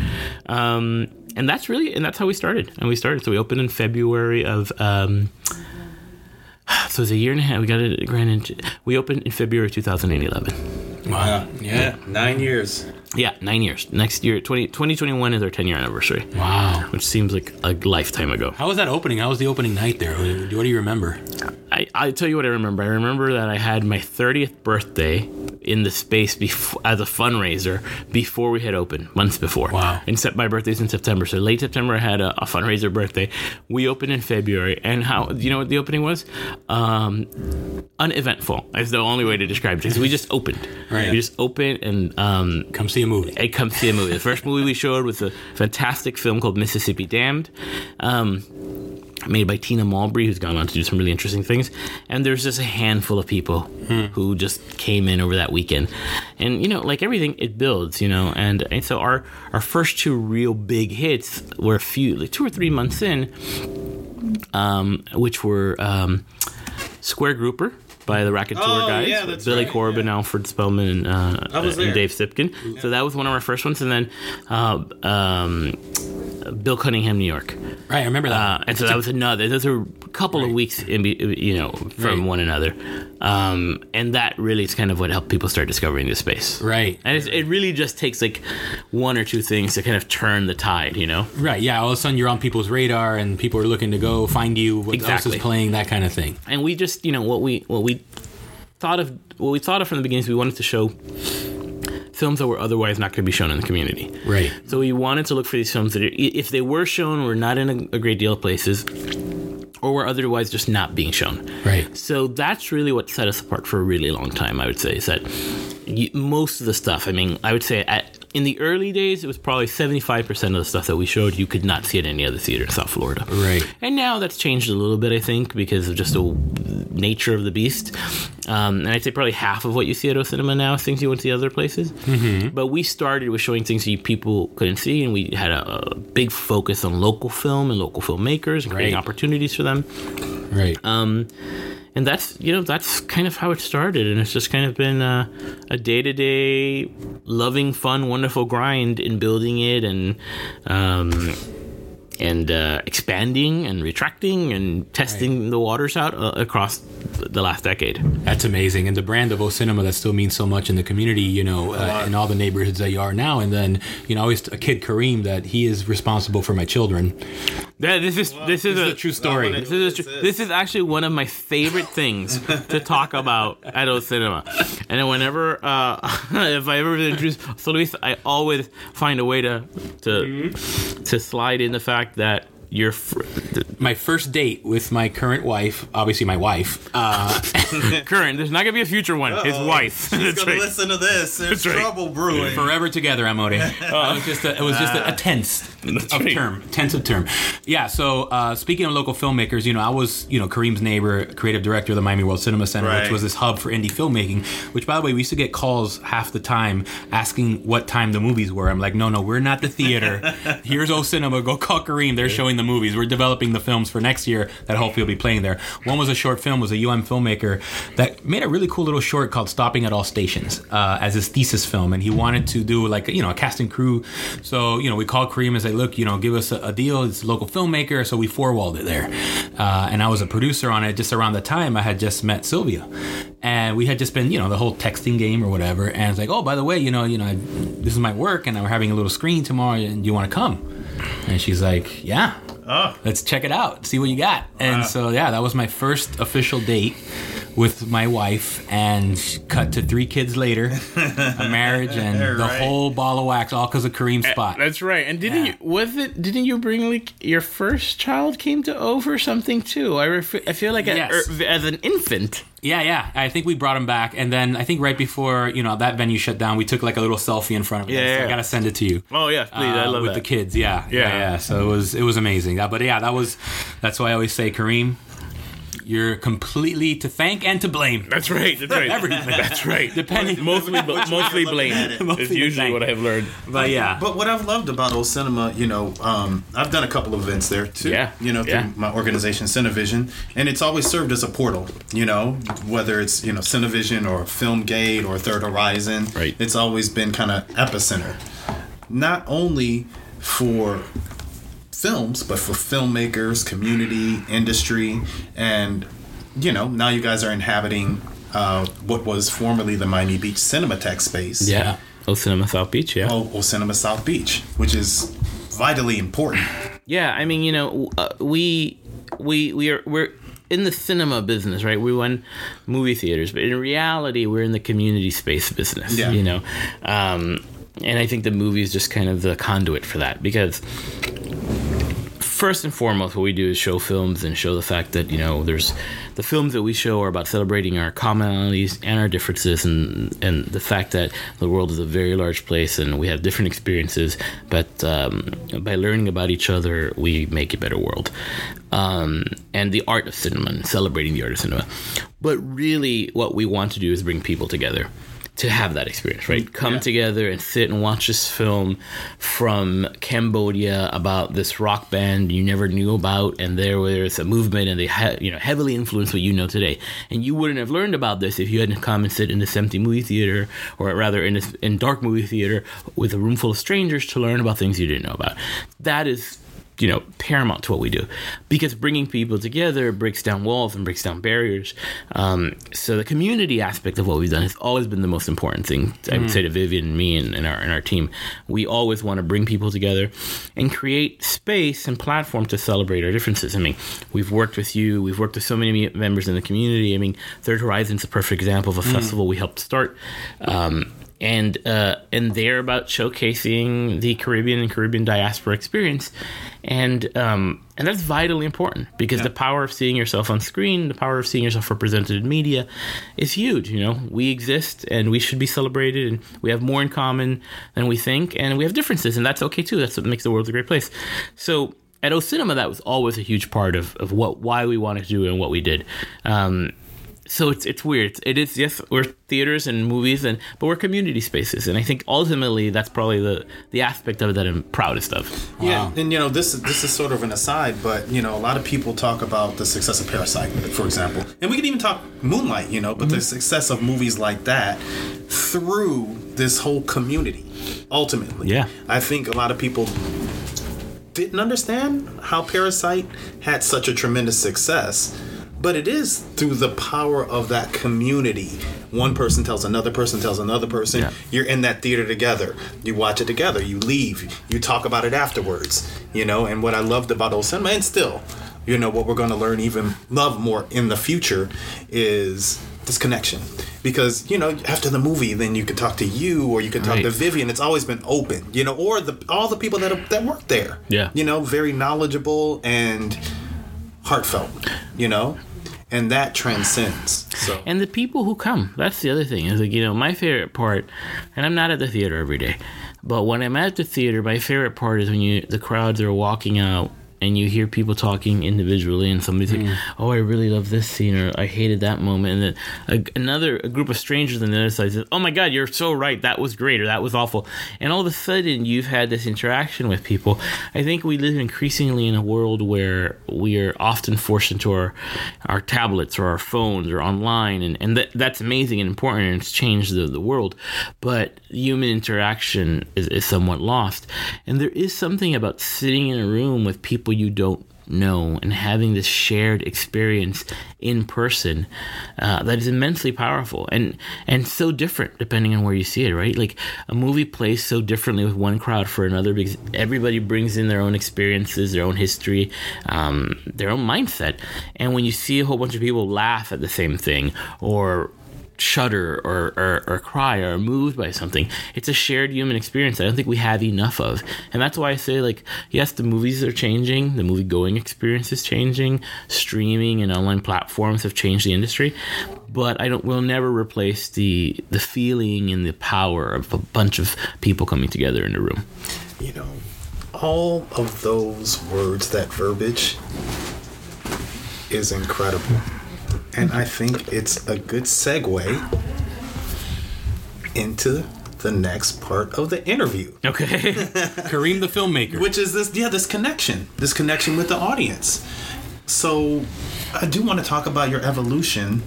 Um, and that's really and that's how we started. And we started. So we opened in February of. Um, so it's a year and a half. We got it granted. We opened in February 2011. Wow. Yeah. Nine years. Yeah, nine years. Next year, 20, 2021 is our 10 year anniversary, Wow. which seems like a lifetime ago. How was that opening? How was the opening night there? What do you remember? I, I tell you what I remember. I remember that I had my 30th birthday in the space before, as a fundraiser before we had opened, months before. Wow. And set my birthday's in September. So late September, I had a, a fundraiser birthday. We opened in February. And how, do you know what the opening was? Um, uneventful is the only way to describe it. Because we just opened. Right. We just opened and um, Come see a movie. I come see a movie. The first movie we showed was a fantastic film called Mississippi Damned. Um, made by Tina Mabry, who's gone on to do some really interesting things. And there's just a handful of people who just came in over that weekend. And, you know, like everything, it builds, you know. And, and so our, our first two real big hits were a few, like two or three months in, um, which were um, Square Grouper by the Rakontur Oh, guys. yeah, that's Billy right, Corben, yeah. Alfred Spellman, and, uh, and. Dave Cypkin. So that was one of our first ones. And then uh, um, Bill Cunningham, New York. Right, I remember that. Uh, and so that was another. Those are a couple of weeks, in, be- you know, from Right. one another, um, and that really is kind of what helped people start discovering this space. right. And it's, it really just takes like one or two things to kind of turn the tide, you know. Right, yeah. All of a sudden, you're on people's radar, and people are looking to go find you. What else Exactly. is playing? That kind of thing. And we just, you know, what we what we thought of what we thought of from the beginning is we wanted to show films that were otherwise not going to be shown in the community. Right. So we wanted to look for these films that, are, if they were shown, were not in a, a great deal of places, or were otherwise just not being shown. Right. So that's really what set us apart for a really long time. I would say is that most of the stuff. I mean, I would say at, in the early days, it was probably seventy five percent of the stuff that we showed you could not see at any other theater in South Florida. Right. And now that's changed a little bit, I think, because of just the nature of the beast. Um, and I'd say probably half of what you see at O Cinema now is things you went to the other places. Mm-hmm. But we started with showing things you people couldn't see, and we had a, a big focus on local film and local filmmakers and creating Right. opportunities for them. Right. Um, and that's you know that's kind of how it started, and it's just kind of been uh, a day to day, loving, fun, wonderful grind in building it and. Um, and uh, expanding and retracting and testing the waters out uh, across the last decade. That's amazing, and the brand of O Cinema that still means so much in the community, you know, uh, in all the neighborhoods that you are now. And then, you know, always a kid Kareem that he is responsible for my children. Yeah, this is this is a a true story. This is, a tr- this is actually one of my favorite things to talk about at O Cinema. And whenever, uh, if I ever introduce Luis, I always find a way to to to slide in the fact that you're fr- My first date with my current wife, obviously my wife, uh, current. There's not gonna be a future one. His wife. He's That's gonna right. listen to this. There's right. trouble brewing. forever together, Amore. it was just a, it was just a, a tense of right. term, tense of term. Yeah. So uh, speaking of local filmmakers, you know, I was you know Kareem's neighbor, creative director of the Miami World Cinema Center, which was this hub for indie filmmaking. Which, by the way, we used to get calls half the time asking what time the movies were. I'm like, no, no, we're not the theater. Here's O Cinema. Go call Kareem. They're showing the movies. We're developing the films for next year that hopefully will be playing there. One was a short film, was a UM filmmaker that made a really cool little short called "Stopping at All Stations" uh, as his thesis film, and he wanted to do like you know a cast and crew. So you know we called Kareem and said, look, you know, give us a, a deal. It's a local filmmaker, so we four walled it there, uh, and I was a producer on it. Just around the time I had just met Sylvia, and we had just been you know the whole texting game or whatever. And it's like, oh, by the way, you know, you know, I, this is my work, and we're having a little screen tomorrow, and you want to come? And she's like, yeah. Let's check it out, see what you got. And so, yeah, that was my first official date with my wife, and cut to three kids later, a marriage, and the whole ball of wax, all because of Kareem's spot. That's right. And didn't Yeah. you was it didn't you bring like your first child came to over something too? I ref- I feel like Yes. a, er, as an infant. Yeah, yeah. I think we brought him back, and then I think right before you know that venue shut down, we took like a little selfie in front of him. Yeah, So yeah. I gotta send it to you. Oh yeah, please. I uh, love with that. the kids. Yeah, yeah, Yeah. yeah, So it was it was amazing. But yeah, that was that's why I always say Kareem, you're completely to thank and to blame. That's right. That's right. Everything. That's right. Depending- mostly, mostly blame Mostly is usually what I have learned. But yeah, But what I've loved about O Cinema, you know, um, I've done a couple of events there too. Yeah, You know, through yeah. my organization, Cinevision, and it's always served as a portal. You know, whether it's you know Cinevision or Filmgate or Third Horizon, Right. It's always been kind of epicenter, not only for films, but for filmmakers, community, industry, and you know, now you guys are inhabiting uh, what was formerly the Miami Beach Cinematheque space. Yeah. Oh, Cinema South Beach. Yeah. O, O Cinema South Beach, which is vitally important. Yeah, I mean, you know, uh, we we we are we're in the cinema business, right? We run movie theaters, but in reality, we're in the community space business. Yeah. You know, um, and I think the movie is just kind of the conduit for that because. First and foremost, what we do is show films and show the fact that you know there's the films that we show are about celebrating our commonalities and our differences, and and the fact that the world is a very large place and we have different experiences. But um, by learning about each other, we make a better world. Um, and the art of cinema and celebrating the art of cinema. But really, what we want to do is bring people together to have that experience, right? Mm-hmm. Come together and sit and watch this film from Cambodia about this rock band you never knew about, and there was a movement, and they had you know heavily influenced what you know today. And you wouldn't have learned about this if you hadn't come and sit in this empty movie theater, or rather in this in dark movie theater with a room full of strangers to learn about things you didn't know about. That is you know paramount to what we do. Because bringing people together breaks down walls and breaks down barriers. Um, so the community aspect of what we've done has always been the most important thing i would say to vivian and me and, and our and our team. We always want to bring people together and create space and platform to celebrate our differences. I mean we've worked with you we've worked with so many members in the community. I mean third horizon's a perfect example of a festival we helped start. Um, and uh, and they're about showcasing the Caribbean and Caribbean diaspora experience, and um, and that's vitally important because the power of seeing yourself on screen, the power of seeing yourself represented in media, is huge. You know, we exist and we should be celebrated, and we have more in common than we think, and we have differences, and that's okay too. That's what makes the world a great place. So. At O Cinema, that was always a huge part of, of what why we wanted to do and what we did. Um, so it's it's weird. It is yes, we're theaters and movies, and but we're community spaces, and I think ultimately that's probably the the aspect of it that I'm proudest of. Yeah, and you know this this is sort of an aside, but you know a lot of people talk about the success of Parasite, for example, and we can even talk Moonlight, you know, but the mm-hmm. success of movies like that through this whole community. Ultimately, Yeah. I think a lot of people didn't understand how Parasite had such a tremendous success. But it is through the power of that community. One person tells another person, tells another person. Yeah. You're in that theater together. You watch it together. You leave. You talk about it afterwards. You know, and what I loved about O Cinema, and still, you know, what we're going to learn even love more in the future is this connection. Because you know, after the movie, then you could talk to you, or you could talk Right. to Vivian. It's always been open, you know, or the all the people that that work there. Yeah. you know, very knowledgeable and heartfelt. You know, and that transcends. So and the people who come that's the other thing is like you know my favorite part and i'm not at the theater every day but when i'm at the theater my favorite part is when you the crowds are walking out and you hear people talking individually and somebody's like mm. oh i really love this scene or i hated that moment and then a, another a group of strangers on the other side says oh my god you're so right. That was great or that was awful. And all of a sudden you've had this interaction with people. I think we live increasingly in a world where we are often forced into our our tablets or our phones or online and, and that, that's amazing and important and it's changed the, the world. But human interaction is, is somewhat lost. And there is something about sitting in a room with people you don't know and having this shared experience in person uh, that is immensely powerful and and so different depending on where you see it right? Like a movie plays so differently with one crowd for another because everybody brings in their own experiences their own history um, their own mindset. And when you see a whole bunch of people laugh at the same thing or shudder or, or, or cry or moved by something. It's a shared human experience I don't think we have enough of. And that's why I say, like, yes, the movies are changing, the movie going experience is changing, streaming and online platforms have changed the industry. But I don't will never replace the the feeling and the power of a bunch of people coming together in a room. you know, all of those words, that verbiage is incredible. And I think it's a good segue into the next part of the interview, Okay. Kareem the filmmaker. which is this yeah, this connection, this connection with the audience. So I do want to talk about your evolution.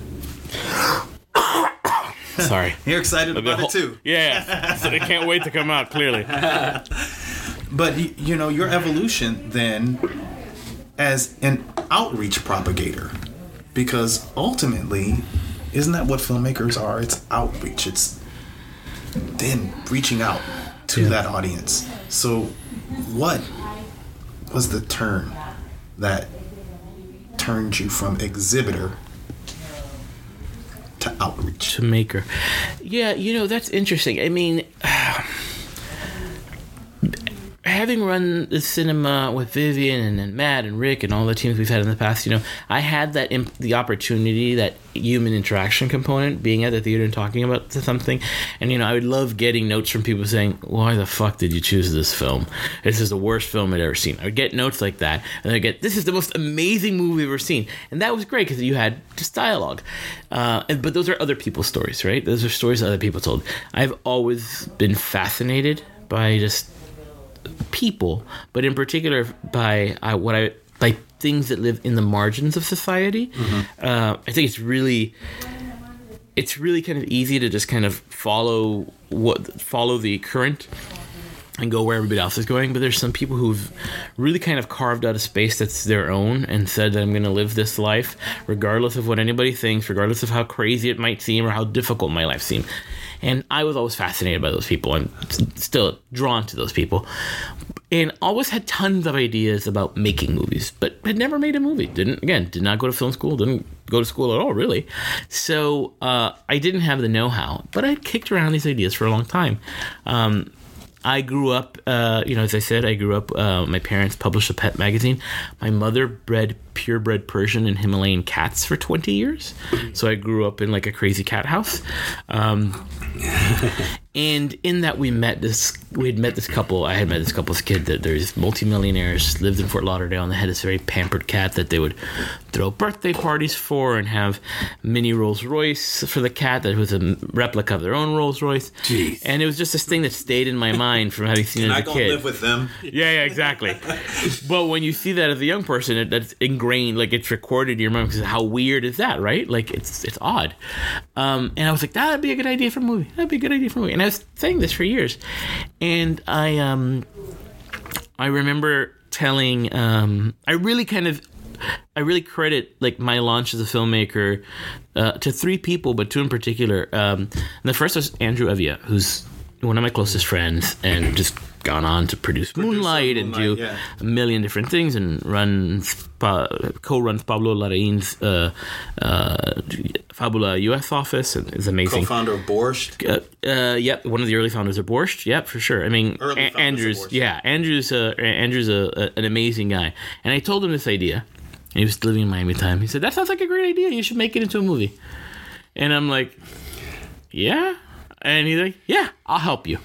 Sorry. You're excited about it too. Yeah. So I can't wait to come out, clearly. But you know, your evolution then as an outreach propagator. Because ultimately, isn't that what filmmakers are? It's outreach. It's then reaching out to that audience. So what was the turn that turned you from exhibitor to outreach? to maker. Yeah, you know that's interesting. I mean, having run the cinema with Vivian and, and Matt and Rick and all the teams we've had in the past, you know, I had that imp- the opportunity, that human interaction component, being at the theater and talking about something, and you know, I would love getting notes from people saying, "Why the fuck did you choose this film? This is the worst film I'd ever seen." I would get notes like that, and I get, "This is the most amazing movie I've ever seen," and that was great because you had just dialogue. Uh, and, but those are other people's stories, right? Those are stories other people told. I've always been fascinated by just people, but in particular by uh, what I by things that live in the margins of society. Uh, I think it's really it's really kind of easy to just kind of follow what follow the current and go where everybody else is going. But there's some people who've really kind of carved out a space that's their own and said that I'm going to live this life regardless of what anybody thinks, regardless of how crazy it might seem or how difficult my life seems. And I was always fascinated by those people. I'm still drawn to those people, and always had tons of ideas about making movies, but had never made a movie. Didn't again, did not go to film school. Didn't go to school at all, really. So uh, I didn't have the know-how, but I kicked around these ideas for a long time. Um, I grew up, uh, you know, as I said, I grew up. Uh, my parents published a pet magazine. My mother bred purebred Persian and Himalayan cats for 20 years. So I grew up in like a crazy cat house. Um, and in that, we met this. We had met this couple. I had met this couple as a kid. That there's multimillionaires lived in Fort Lauderdale, and they had this very pampered cat that they would throw birthday parties for, and have mini Rolls Royce for the cat that was a replica of their own Rolls Royce. Jeez. And it was just this thing that stayed in my mind from having seen it as I a kid. live with them? Yeah, yeah, exactly. but when you see that as a young person, it, that's ingrained, like it's recorded in your mind. Because how weird is that, right? Like it's it's odd. Um, and I was like, that'd be a good idea for a movie. That'd be a good idea for a movie. And I was saying this for years, and I um, I remember telling um, I really kind of. I really credit like my launch as a filmmaker uh, to three people, but two in particular. Um, the first was Andrew Hevia, who's one of my closest friends, and just gone on to produce Moonlight and do yeah. a million different things, and runs pa- co-runs Pablo Larraín's uh, uh, Fabula U.S. office, and is amazing. Co-founder of Borscht. Uh, uh, yep, one of the early founders of Borscht. Yep, for sure. I mean, A- Andrews. Yeah, Andrews. Uh, Andrews, a, a, an amazing guy. And I told him this idea. And he was living in Miami time. He said, "That sounds like a great idea. You should make it into a movie." And I'm like, "Yeah." And he's like, "Yeah, I'll help you."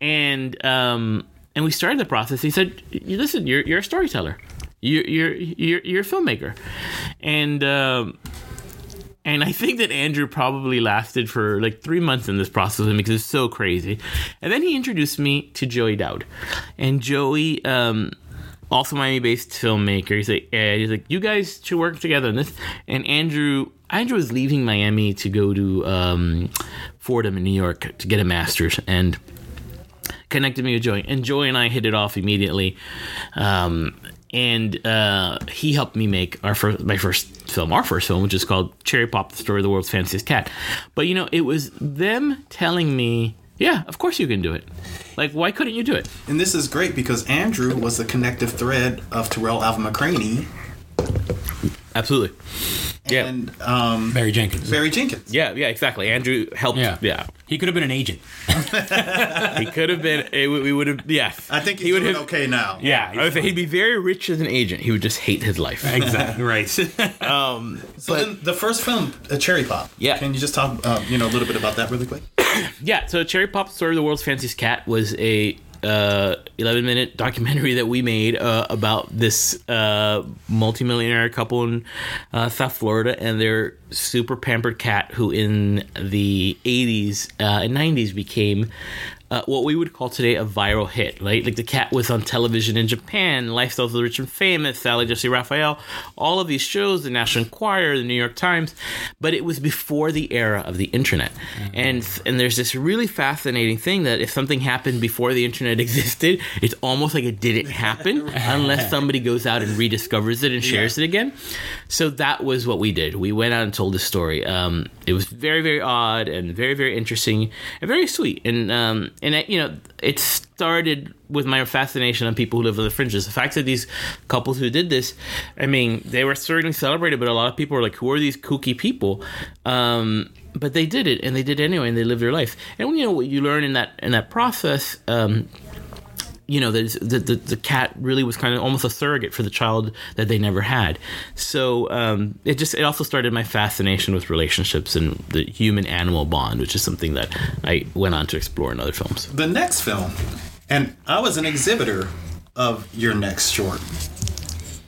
And um, and we started the process. He said, "Listen, you're you're a storyteller. You're you're you're, you're a filmmaker." And um, and I think that Andrew probably lasted for like three months in this process because it's so crazy. And then he introduced me to Joey Daoud. And Joey, um, also Miami-based filmmaker, he's like, he's like, you guys should work together on this. And Andrew, Andrew was leaving Miami to go to um, Fordham in New York to get a master's, and connected me with Joy. and Joy and I hit it off immediately. Um, and uh, he helped me make our first, my first film, our first film, which is called Cherry Pop: The Story of the World's Fanciest Cat. But you know, it was them telling me, "Yeah, of course you can do it. Like, why couldn't you do it?" And this is great because Andrew was the connective thread of Tarell Alvin McCraney Absolutely. Yeah. and um, Barry Jenkins. Barry Jenkins. Yeah, yeah, exactly. Andrew helped. Yeah. Yeah, He could have been an agent. he could have been. It, we would have. Yeah, I think he's he would doing have. okay now. Yeah, I would say he'd be very rich as an agent. He would just hate his life. Exactly right. So then the first film, a Cherry Pop. Yeah. Can you just talk, uh, you know, a little bit about that really quick? Yeah, so Cherry Pop Story of the World's Fanciest Cat was a uh, 11 minute documentary that we made uh, about this uh, multimillionaire couple in uh, South Florida and their super pampered cat who in the 80s uh, and 90s became uh, what we would call today a viral hit, right? Like the cat was on television in Japan, Lifestyles of the Rich and Famous, Sally Jessy Raphael, all of these shows, the National Enquirer, the New York Times, but it was before the era of the internet. And and there's this really fascinating thing that if something happened before the internet existed, it's almost like it didn't happen unless somebody goes out and rediscovers it and shares it again. So that was what we did. We went out and told this story. Um, it was very, very odd and very, very interesting and very sweet. And um, and I, you know, it started with my fascination on people who live on the fringes. The fact that these couples who did this, I mean, they were certainly celebrated, but a lot of people were like, "Who are these kooky people?" Um, but they did it, and they did it anyway, and they lived their life. And you know what you learn in that in that process. Um, you know, the, the the cat really was kind of almost a surrogate for the child that they never had. So um, it just it also started my fascination with relationships and the human animal bond, which is something that I went on to explore in other films. The next film, and I was an exhibitor of your next short,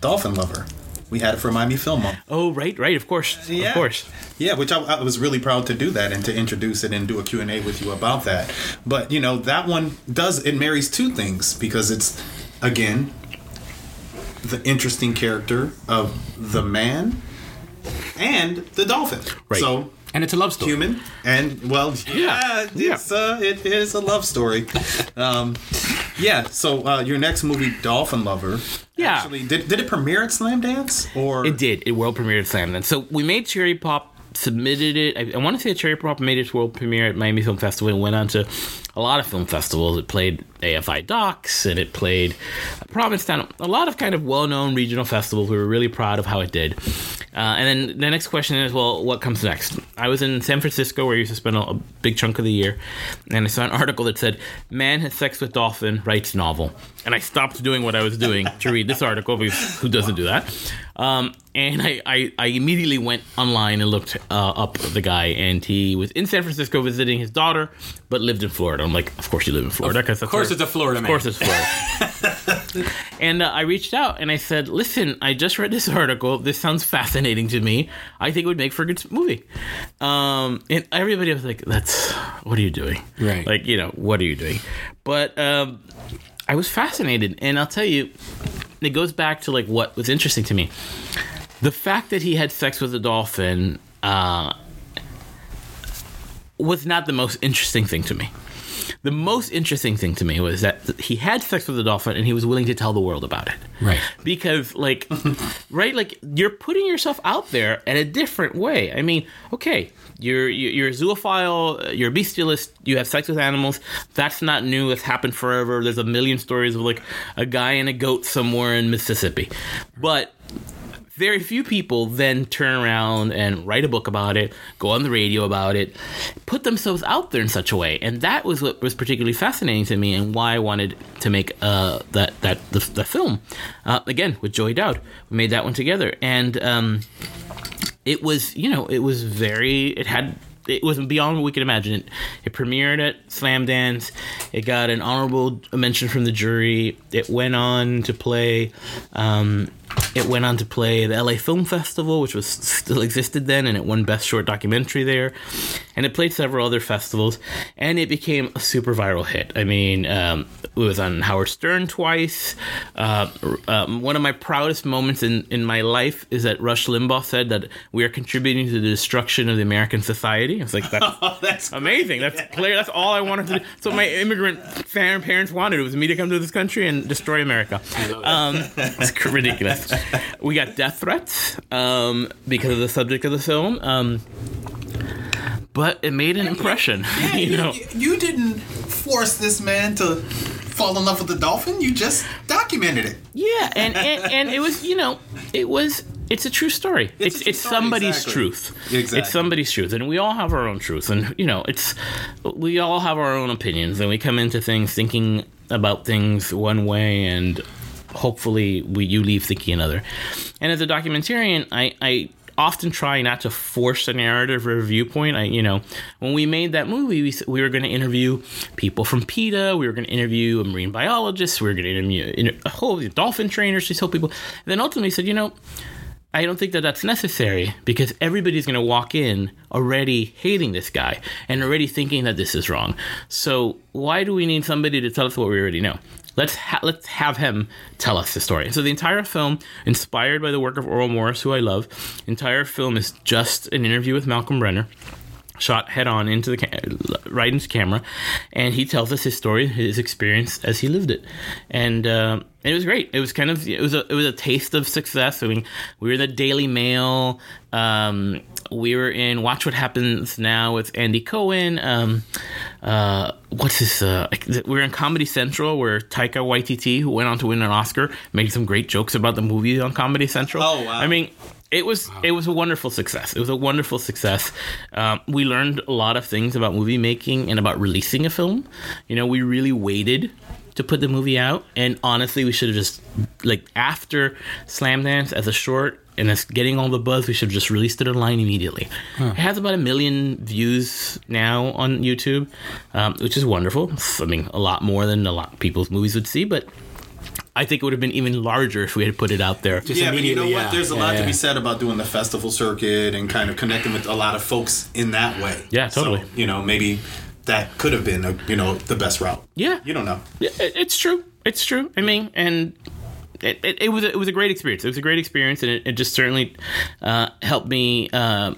Dolphin Lover. We had it for Miami Film Month. Oh, right, right, of course, Yeah. of course. Yeah, which I, I was really proud to do that and to introduce it and do a Q&A with you about that. But, you know, that one does, it marries two things because it's, again, the interesting character of the man and the dolphin. Right. So, and it's a love story. human and, well, yeah, it's, Uh, it is a love story. um, yeah, so uh, your next movie, Dolphin Lover. Yeah. Actually, did, did it premiere at Slamdance? Or It did. It world premiered at Slamdance. So we made Cherry Pop submitted it. I, I want to say Cherry Pop made its world premiere at Miami Film Festival and went on to a lot of film festivals. It played AFI Docs and it played Provincetown, a lot of kind of well known regional festivals. We were really proud of how it did. Uh, and then the next question is, well, what comes next? I was in San Francisco where I used to spend a, a big chunk of the year, and I saw an article that said, "Man has sex with dolphin, writes novel." And I stopped doing what I was doing to read this article because who doesn't do that? Um, and I, I, I, immediately went online and looked uh, up the guy, and he was in San Francisco visiting his daughter, but lived in Florida. I'm like, of course you live in Florida, because Of course, it's a Florida man. of course it's Florida. and uh, I reached out and I said, "Listen, I just read this article. This sounds fascinating to me. I think it would make for a good movie." Um, and everybody was like, "That's what are you doing? Right. Like, you know, what are you doing?" But um, I was fascinated, and I'll tell you, it goes back to like what was interesting to me. The fact that he had sex with a dolphin uh, was not the most interesting thing to me. The most interesting thing to me was that he had sex with a dolphin and he was willing to tell the world about it. Right. Because, like, right, like you're putting yourself out there in a different way. I mean, okay, you're you're a zoophile, uh, you're a bestialist, you have sex with animals. That's not new. It's happened forever. There's a million stories of like a guy and a goat somewhere in Mississippi, but very few people then turn around and write a book about it, go on the radio about it, put themselves out there in such a way, and that was what was particularly fascinating to me, and why I wanted to make uh, that that the, the film uh, again with Joey Daoud. We made that one together, and um, it was you know it was very it had it was beyond what we could imagine. It, it premiered at Slamdance. It got an honorable mention from the jury. It went on to play. Um, it went on to play the LA Film Festival, which was still existed then, and it won Best Short Documentary there. And it played several other festivals, and it became a super viral hit. I mean, um, it was on Howard Stern twice. Uh, um, one of my proudest moments in, in my life is that Rush Limbaugh said that we are contributing to the destruction of the American society. I was like, that's, That's amazing. That's clear. That's all I wanted to do. So my immigrant parents wanted. It was me to come to this country and destroy America. Um, it's ridiculous. We got death threats um, because of the subject of the film. But it made an impression. you know, you, you didn't force this man to fall in love with the dolphin. You just documented it. Yeah, and, and and it was you know it was it's a true story. It's It's it's story, somebody's exactly. truth. Exactly. It's somebody's truth, and we all have our own truth, and you know it's we all have our own opinions, and we come into things thinking about things one way, and hopefully we you leave thinking another. And as a documentarian, I I often try not to force a narrative or a viewpoint. I, you know, when we made that movie, we, we were going to interview people from PETA. We were going to interview a marine biologist. We were going to interview a whole dolphin trainers, just help people. And then ultimately said, you know, I don't think that that's necessary because everybody's going to walk in already hating this guy and already thinking that this is wrong. So why do we need somebody to tell us what we already know? Let's ha- let's have him tell us the story. So the entire film, inspired by the work of Errol Morris, who I love, entire film is just an interview with Malcolm Brenner shot head on into the ca- right into camera, and he tells us his story, his experience as he lived it, and uh, it was great. It was kind of it was a it was a taste of success. I mean, we were in the Daily Mail. Um, we were in Watch What Happens Now with Andy Cohen. Um, uh, what's this? Uh, we were in Comedy Central where Taika Waititi, who went on to win an Oscar, made some great jokes about the movie on Comedy Central. Oh, wow. I mean, it was it was a wonderful success. It was a wonderful success. Um, we learned a lot of things about movie making and about releasing a film. You know, we really waited to put the movie out, and honestly, we should have just like after Slamdance as a short and it's getting all the buzz, we should have just released it online immediately. It has about a million views now on YouTube, um, which is wonderful. I mean, a lot more than a lot of people's movies would see, but. I think it would have been even larger if we had put it out there. Just yeah, but you know immediately, what? yeah. There's a Yeah, lot yeah. to be said about doing the festival circuit and kind of connecting with a lot of folks in that way. Yeah, totally. So, you know, maybe that could have been, a, you know, the best route. Yeah. You don't know. Yeah, it's true. It's true. I mean, and it, it, it was a, it was a great experience. It was a great experience, and it, it just certainly uh, helped me. Uh,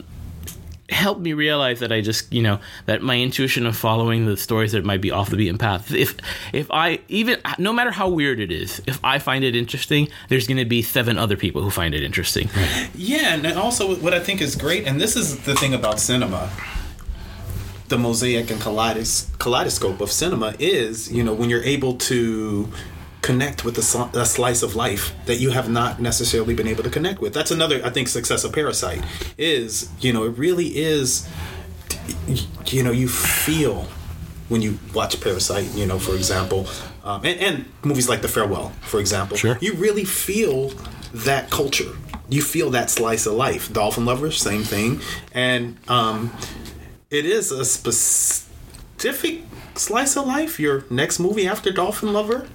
helped me realize that I just, you know, that my intuition of following the stories that might be off the beaten path. If if I even no matter how weird it is, if I find it interesting, there's going to be seven other people who find it interesting. Yeah, and also what I think is great, and this is the thing about cinema. The mosaic and kaleidos- kaleidoscope of cinema is, you know, when you're able to connect with a, sli- a slice of life that you have not necessarily been able to connect with. That's another, I think, success of Parasite is, you know, it really is, you know, you feel when you watch Parasite, you know, for example, um, and, and movies like The Farewell, for example, Sure. you really feel that culture. You feel that slice of life. Dolphin Lovers, same thing, and um, it is a specific slice of life. Your next movie after Dolphin Lover,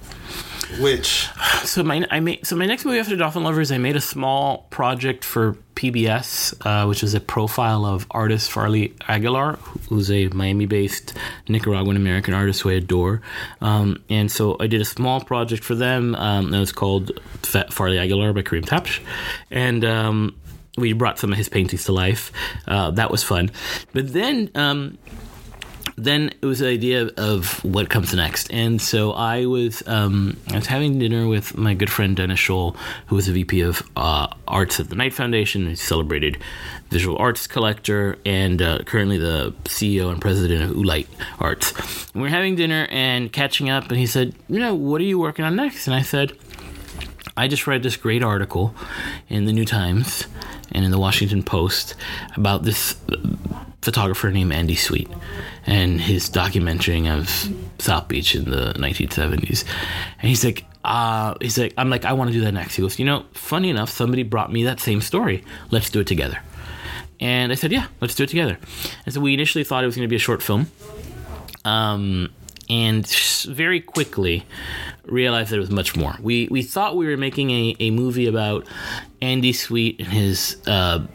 which So my I made so my next movie after Dolphin Lovers, I made a small project for PBS, uh, which is a profile of artist Farley Aguilar, who's a Miami-based Nicaraguan American artist who I adore. Um, and so I did a small project for them. Um, that was called Farley Aguilar by Kareem Tabsch, and um, we brought some of his paintings to life. Uh, that was fun. But then. Um, then it was the idea of what comes next. And so I was um, I was having dinner with my good friend Dennis Scholl, who was a VP of uh, Arts at the Knight Foundation. A celebrated visual arts collector and uh, currently the CEO and president of Oolite Arts. And we were having dinner and catching up, and he said, "You know, what are you working on next?" And I said. I just read this great article in the New Times and in the Washington Post about this photographer named Andy Sweet and his documenting of South Beach in the 1970s. And he's like, uh, he's like, I'm like, I want to do that next. He goes, you know, funny enough, somebody brought me that same story. Let's do it together. And I said, yeah, let's do it together. And so we initially thought it was going to be a short film. Um, and very quickly realized it was much more. We we thought we were making a, a movie about Andy Sweet and his uh,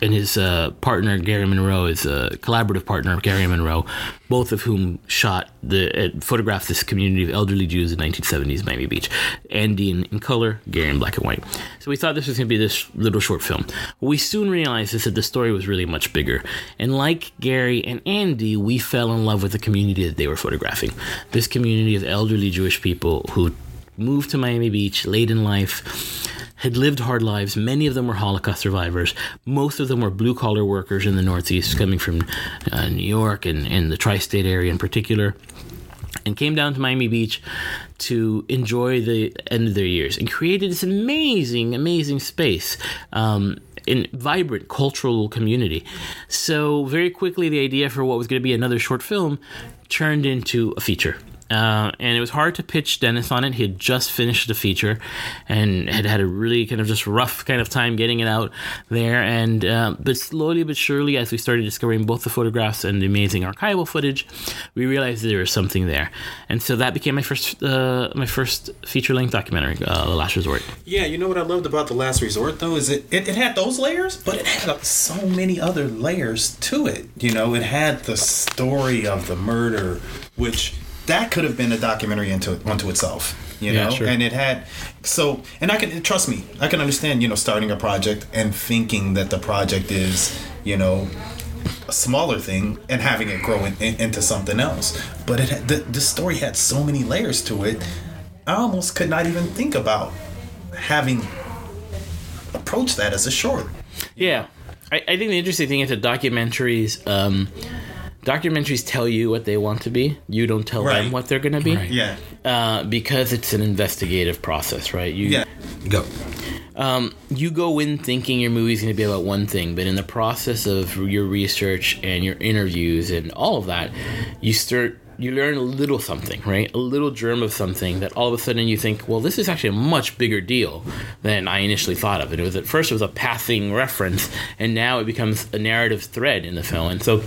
and his uh, partner Gary Monroe, his uh, collaborative partner of Gary Monroe, both of whom shot the uh, photographed this community of elderly Jews in 1970s Miami Beach. Andy in, in color, Gary in black and white. So we thought this was going to be this little short film. What we soon realized is that the story was really much bigger. And like Gary and Andy, we fell in love with the community that they were photographing. This community of elderly Jewish people who moved to Miami Beach late in life, had lived hard lives. Many of them were Holocaust survivors. Most of them were blue collar workers in the Northeast, coming from uh, New York and, and the tri state area in particular and came down to Miami Beach to enjoy the end of their years and created this amazing, amazing space. Um, in vibrant cultural community. So very quickly, the idea for what was going to be another short film turned into a feature. Uh, and it was hard to pitch Dennis on it. He had just finished the feature and had had a really kind of just rough kind of time getting it out there. And uh, but slowly but surely, as we started discovering both the photographs and the amazing archival footage, we realized there was something there. And so that became my first uh, my first feature length documentary, uh, The Last Resort. Yeah, you know what I loved about The Last Resort though is it, it, it had those layers, but it had so many other layers to it. You know, it had the story of the murder, which that could have been a documentary into unto itself. You Yeah, know, sure. and it had so, and I can trust me, I can understand. You know, starting a project and thinking that the project is, you know, a smaller thing and having it grow in, in- into something else. But it had, the, the story had so many layers to it. I almost could not even think about having approached that as a short. Yeah, I, I think the interesting thing is that documentaries, um, documentaries tell you what they want to be. You don't tell Right. them what they're going to be. Right. Yeah. Uh, because it's an investigative process, right? You, Yeah. Go. um, you go in thinking your movie's going to be about one thing, but in the process of your research and your interviews and all of that, you start you learn a little something, right? A little germ of something that all of a sudden you think, well, this is actually a much bigger deal than I initially thought of. It was at first it was a passing reference, and now it becomes a narrative thread in the film, and so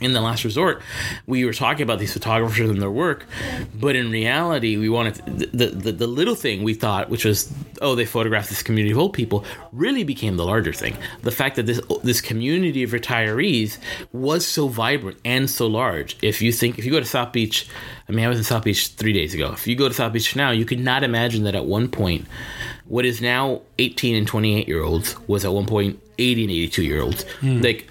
in the last resort, we were talking about these photographers and their work, but in reality, we wanted to, the, the the little thing we thought, which was oh they photographed this community of old people, really became the larger thing. The fact that this this community of retirees was so vibrant and so large. If you think if you go to South Beach, I mean I was in South Beach three days ago. If you go to South Beach now, you could not imagine that at one point, what is now eighteen and twenty eight year olds was at one point eighty and eighty two year olds. Hmm. Like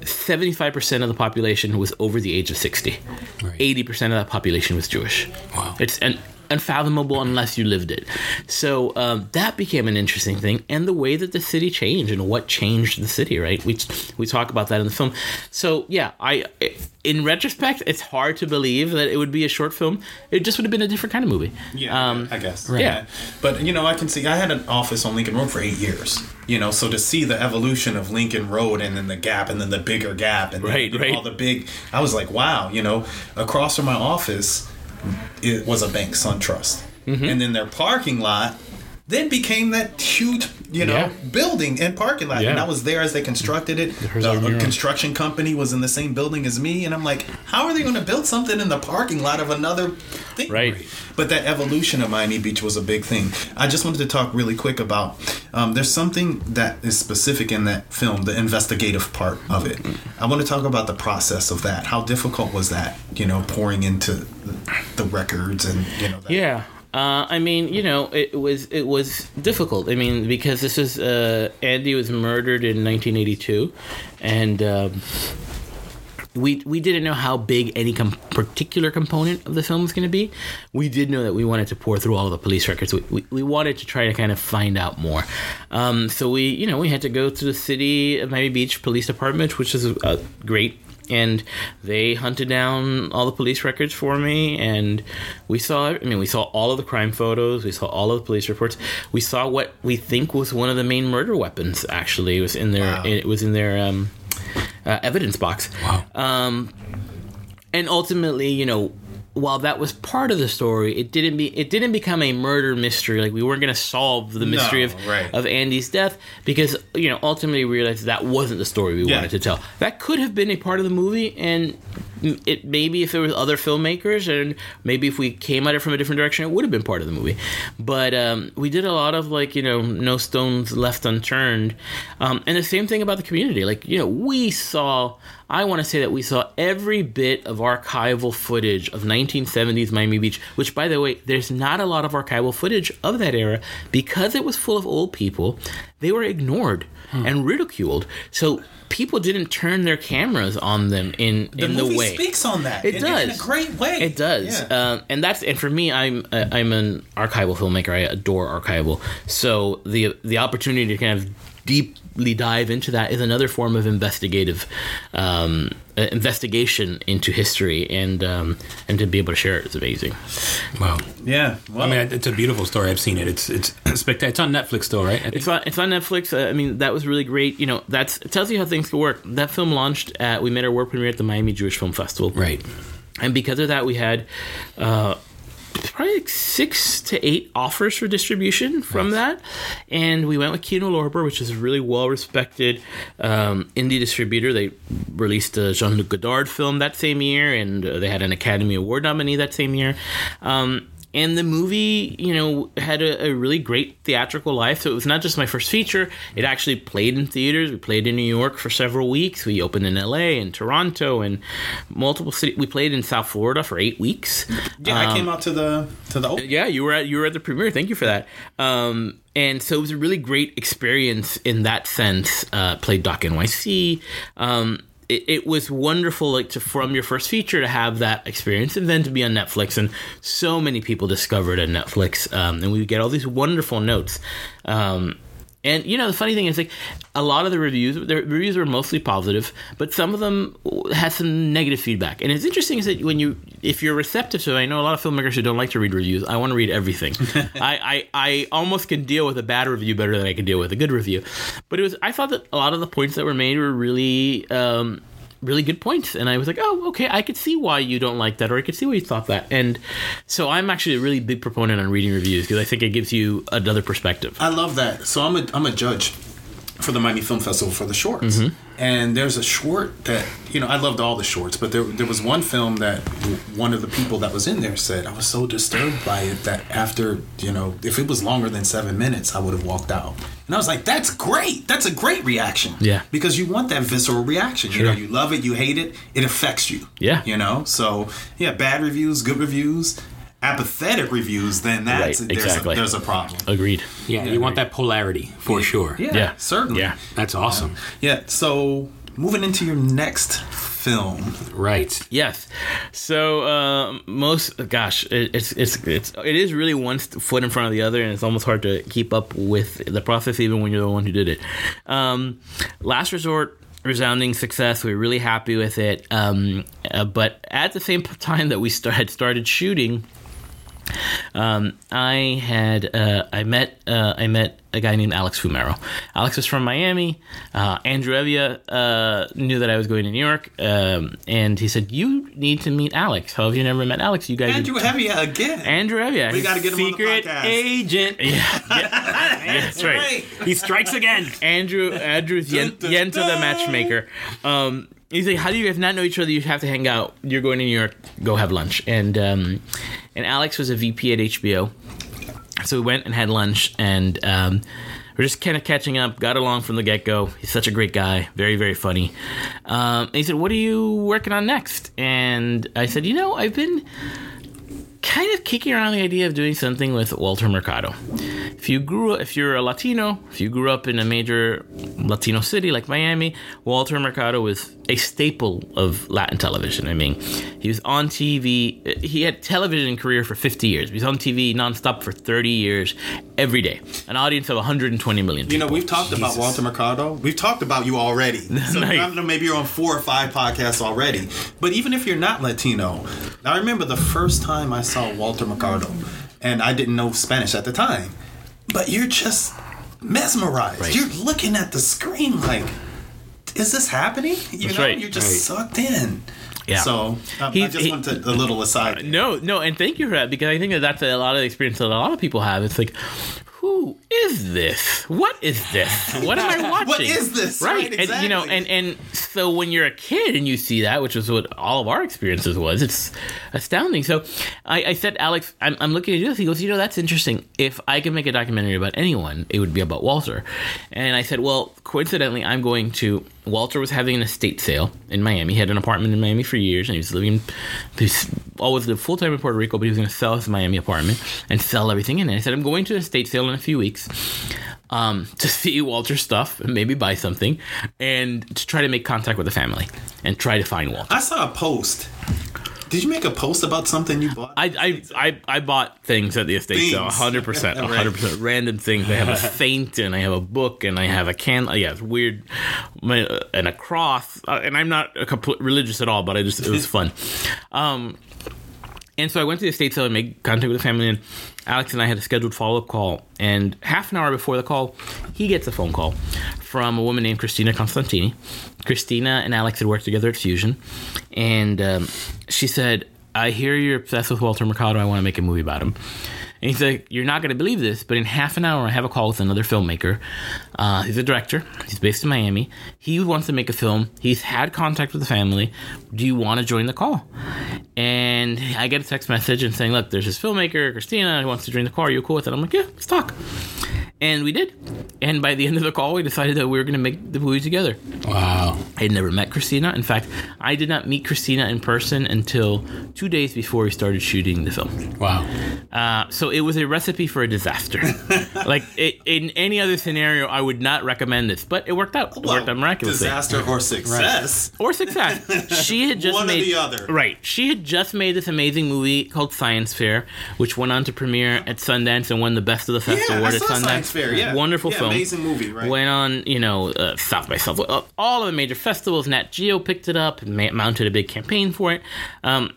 75% of the population was over the age of 60. Right. 80% of that population was Jewish. Wow. It's an unfathomable unless you lived it. So um, that became an interesting thing, and the way that the city changed and what changed the city. Right? We we talk about that in the film. So yeah, I in retrospect, it's hard to believe that it would be a short film. It just would have been a different kind of movie. Yeah, Um, I guess. Yeah. But you know, I can see. I had an office on Lincoln Road for eight years. You know, so to see the evolution of Lincoln Road and then the gap and then the bigger gap and Right, right. all the big, I was like, wow. You know, across from my office, it was a bank SunTrust, Mm-hmm. and then their parking lot. Then became that huge, you know, Yeah. building and parking lot, Yeah. and I was there as they constructed it. The construction company was in the same building as me, and I'm like, how are they going to build something in the parking lot of another thing? Right. But that evolution of Miami Beach was a big thing. I just wanted to talk really quick about. Um, there's something that is specific in that film, the investigative part of it. I want to talk about the process of that. How difficult was that? You know, pouring into the records and you know. That. Yeah. Uh, I mean, you know, it was it was difficult. I mean, because this is uh, Andy was murdered in 1982, and um, we we didn't know how big any com- particular component of the film was going to be. We did know that we wanted to pour through all the police records. We, we, we wanted to try to kind of find out more. Um, so we, you know, we had to go to the city of Miami Beach Police Department, which is a great. And they hunted down all the police records for me, and we saw. I mean, we saw all of the crime photos. We saw all of the police reports. We saw what we think was one of the main murder weapons. Actually, it was in their. Wow. It was in their um, uh, evidence box. Wow. Um, and ultimately, you know, while that was part of the story, it didn't be it didn't become a murder mystery. Like we weren't going to solve the mystery of right. of Andy's death because you know ultimately we realized that wasn't the story we Yeah. wanted to tell. That could have been a part of the movie, and it maybe if it was other filmmakers and maybe if we came at it from a different direction, it would have been part of the movie. But um, we did a lot of like you know no stones left unturned, um, and the same thing about the community. Like you know we saw. I want to say that we saw every bit of archival footage of 1970s Miami Beach, which, by the way, there's not a lot of archival footage of that era because it was full of old people. They were ignored and ridiculed. So people didn't turn their cameras on them in, The in movie the way. speaks on that. It in, does in a great way. It does, Yeah. um, and that's and for me, I'm uh, I'm an archival filmmaker. I adore archival, so the the opportunity to kind of deeply dive into that is another form of investigative um, uh, investigation into history, and um, and to be able to share it is amazing. Wow. yeah. Well, I mean, it's a beautiful story. I've seen it. It's it's spectacular. It's on Netflix still, right? It's on it's on Netflix. Uh, I mean, that was really great. You know, that's it tells you how things can work. That film launched at we made our world premiere at the Miami Jewish Film Festival, right. and because of that, we had uh, probably like six to eight offers for distribution from that. And we went with Kino Lorber, which is a really well respected um, indie distributor. They released a Jean Luc Godard film that same year, and uh, they had an Academy Award nominee that same year. Um, and the movie, you know, had a, a really great theatrical life. So it was not just my first feature. It actually played in theaters. We played in New York for several weeks. We opened in LA and Toronto and multiple cities. We played in South Florida for eight weeks. yeah, I came out to the to the open. Yeah, you were at you were at the premiere. Thank you for that. Um, and so it was a really great experience in that sense. Uh, played Doc NYC. Um, it, it was wonderful, like to from your first feature to have that experience, and then to be on Netflix. And so many people discovered on Netflix, um, and we get all these wonderful notes. Um, and you know the funny thing is like a lot of the reviews the reviews were mostly positive but some of them had some negative feedback. And it's interesting is that when you if you're receptive to it i know a lot of filmmakers who don't like to read reviews. I want to read everything. I, I i almost can deal with a bad review better than i can deal with a good review. But it was i thought that a lot of the points that were made were really um really good points and i was like oh okay i could see why you don't like that or i could see why you thought that. And so i'm actually a really big proponent on reading reviews because i think it gives you another perspective. I love that. So I'm a I'm a judge for the Miami Film Festival for the shorts, mm-hmm. And there's a short that you know I loved all the shorts, but there there was one film that one of the people that was in there said I was so disturbed by it that after you know if it was longer than seven minutes I would have walked out, and I was like that's great, that's a great reaction, Yeah. because you want that visceral reaction, you know you love it, you hate it, it affects you, Yeah. you know so yeah bad reviews, good reviews. Apathetic reviews, then that's Right, there's, a, there's a problem. agreed Yeah, you want that polarity for sure. Yeah, Yeah. certainly. Yeah. That's awesome. Yeah. So moving into your next film. Right. Yes. So uh, most, gosh, it, it's it's it's it is really one foot in front of the other, and it's almost hard to keep up with the process, even when you're the one who did it. Um, Last Resort. Resounding success. We are really happy with it. Um, uh, but at the same time that we start, had started shooting, um, I had uh, I met uh, I met a guy named Alex Fumero. Alex was from Miami. Uh, Andrew Hevia uh, knew that I was going to New York, um, and he said, "You need to meet Alex. How have you never met Alex? You guys." Andrew would- Hevia again. Andrew Hevia. We gotta get him on the secret podcast. agent. Yeah, yeah, that's right. He strikes again. Andrew Andrew's Yen, dun, Yenta the matchmaker. Um, he's like, how do you guys not know each other? You have to hang out. You're going to New York. Go have lunch. And um, and Alex was a VP at HBO, so we went and had lunch, and um, we're just kind of catching up. Got along from the get go. He's such a great guy. Very very funny. Um, and he said, "What are you working on next?" And I said, "You know, I've been." Kind of kicking around the idea of doing something with Walter Mercado. If you grew if you're a Latino, if you grew up in a major Latino city like Miami, Walter Mercado was a staple of Latin television. I mean, he was on TV. He had a television career for 50 years. He was on TV nonstop for 30 years every day. An audience of 120 million. You know, we've talked about Walter Mercado. We've talked about you already. So Nice. I don't know, maybe you're on four or five podcasts already. But even if you're not Latino, I remember the first time I saw Walter Mercado, and I didn't know Spanish at the time. But you're just mesmerized. Right. You're looking at the screen like, is this happening? You That's know, right. you're just Right. sucked in. Yeah. So um, I He- just he- wanted a little aside. No, no, and thank you for that because I think that that's a lot of the experience that a lot of people have. It's like, who is this? What is this? What am I watching? What is this? Right, Right, and you know, and and so when you're a kid and you see that, which is what all of our experiences was, it's astounding. So I, I said, Alex, I'm, I'm looking at this. He goes, you know, that's interesting. If I could make a documentary about anyone, it would be about Walter. And I said, well, coincidentally, I'm going to. Walter was having an estate sale in Miami. He had an apartment in Miami for years, and he was living. He's always lived full time in Puerto Rico, but he was going to sell his Miami apartment and sell everything in it. I said, I'm going to an estate sale in a few weeks um, to see Walter's stuff and maybe buy something, and to try to make contact with the family and try to find Walter. I saw a post. Did you make a post about something you bought? I, I, I, I bought things at the estate sale, hundred percent, hundred percent, random things. I have a saint, and I have a book, and I have a can. Yeah, it's weird, my, uh, and a cross. Uh, and I'm not a complete religious at all, but I just it was fun. Um, and so I went to the estate sale and made contact with the family, and Alex and I had a scheduled follow up call. And half an hour before the call, he gets a phone call from a woman named Cristina Costantini. Cristina and Alex had worked together at Fusion, and um, she said, "I hear you're obsessed with Walter Mercado. I want to make a movie about him." And he's like, "You're not going to believe this, but in half an hour, I have a call with another filmmaker. Uh, he's a director. He's based in Miami. He wants to make a film. He's had contact with the family. Do you want to join the call?" And I get a text message and saying, "Look, there's this filmmaker, Cristina, who wants to join the call. Are you cool with it?" I'm like, "Yeah, let's talk." And we did. And by the end of the call, we decided that we were going to make the movie together. Wow. I had never met Cristina. In fact, I did not meet Cristina in person until two days before we started shooting the film. Wow. Uh, so it was a recipe for a disaster. like it, in any other scenario, I would not recommend this, but it worked out. It worked out miraculously. Disaster or success. Or success. She had just One or made the other. Right. She had just made this amazing movie called Science Fair, which went on to premiere at Sundance and won the Best of the Fest Yeah, award I at Sundance. Science Fair, yeah. Wonderful Yeah, film. amazing movie, right. Went on, you know, uh, South by South, uh, all of the major festivals. Nat Geo picked it up and ma- mounted a big campaign for it. Um,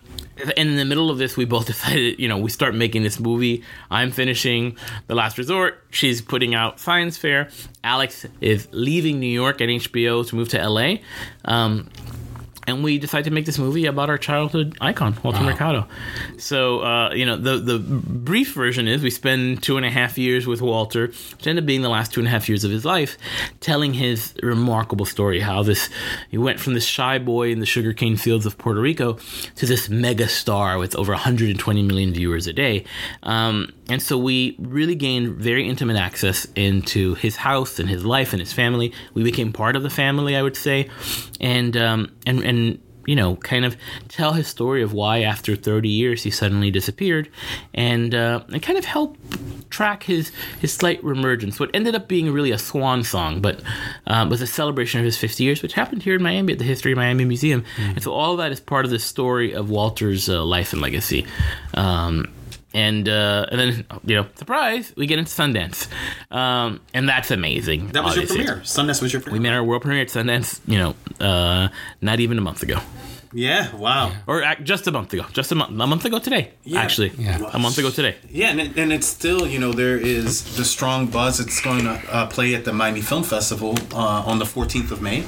and in the middle of this, we both decided, you know, we start making this movie. I'm finishing The Last Resort. She's putting out Science Fair. Alex is leaving New York at HBO to move to LA. Um, and we decided to make this movie about our childhood icon, Walter Mercado. So, uh, you know, the the brief version is we spend two and a half years with Walter, which ended up being the last two and a half years of his life, telling his remarkable story. How this he went from this shy boy in the sugarcane fields of Puerto Rico to this mega star with over 120 million viewers a day. Um, and so we really gained very intimate access into his house and his life and his family. We became part of the family, I would say, and um, and and you know, kind of tell his story of why after 30 years he suddenly disappeared, and uh, and kind of help track his his slight reemergence. What ended up being really a swan song, but um, was a celebration of his 50 years, which happened here in Miami at the History of Miami Museum. And so all of that is part of the story of Walter's uh, life and legacy. Um, and uh, and then you know, surprise, we get into Sundance, um, and that's amazing. That was obviously. your premiere. Sundance was your premiere. We made our world premiere at Sundance, you know, uh, not even a month ago, yeah. Wow. or ac- just a month ago, just a month, a month ago today, Yeah. actually, Yeah. a month ago today. Yeah, and, it, and it's still, you know, there is the strong buzz. It's going to uh, play at the Miami Film Festival uh, on the 14th of May.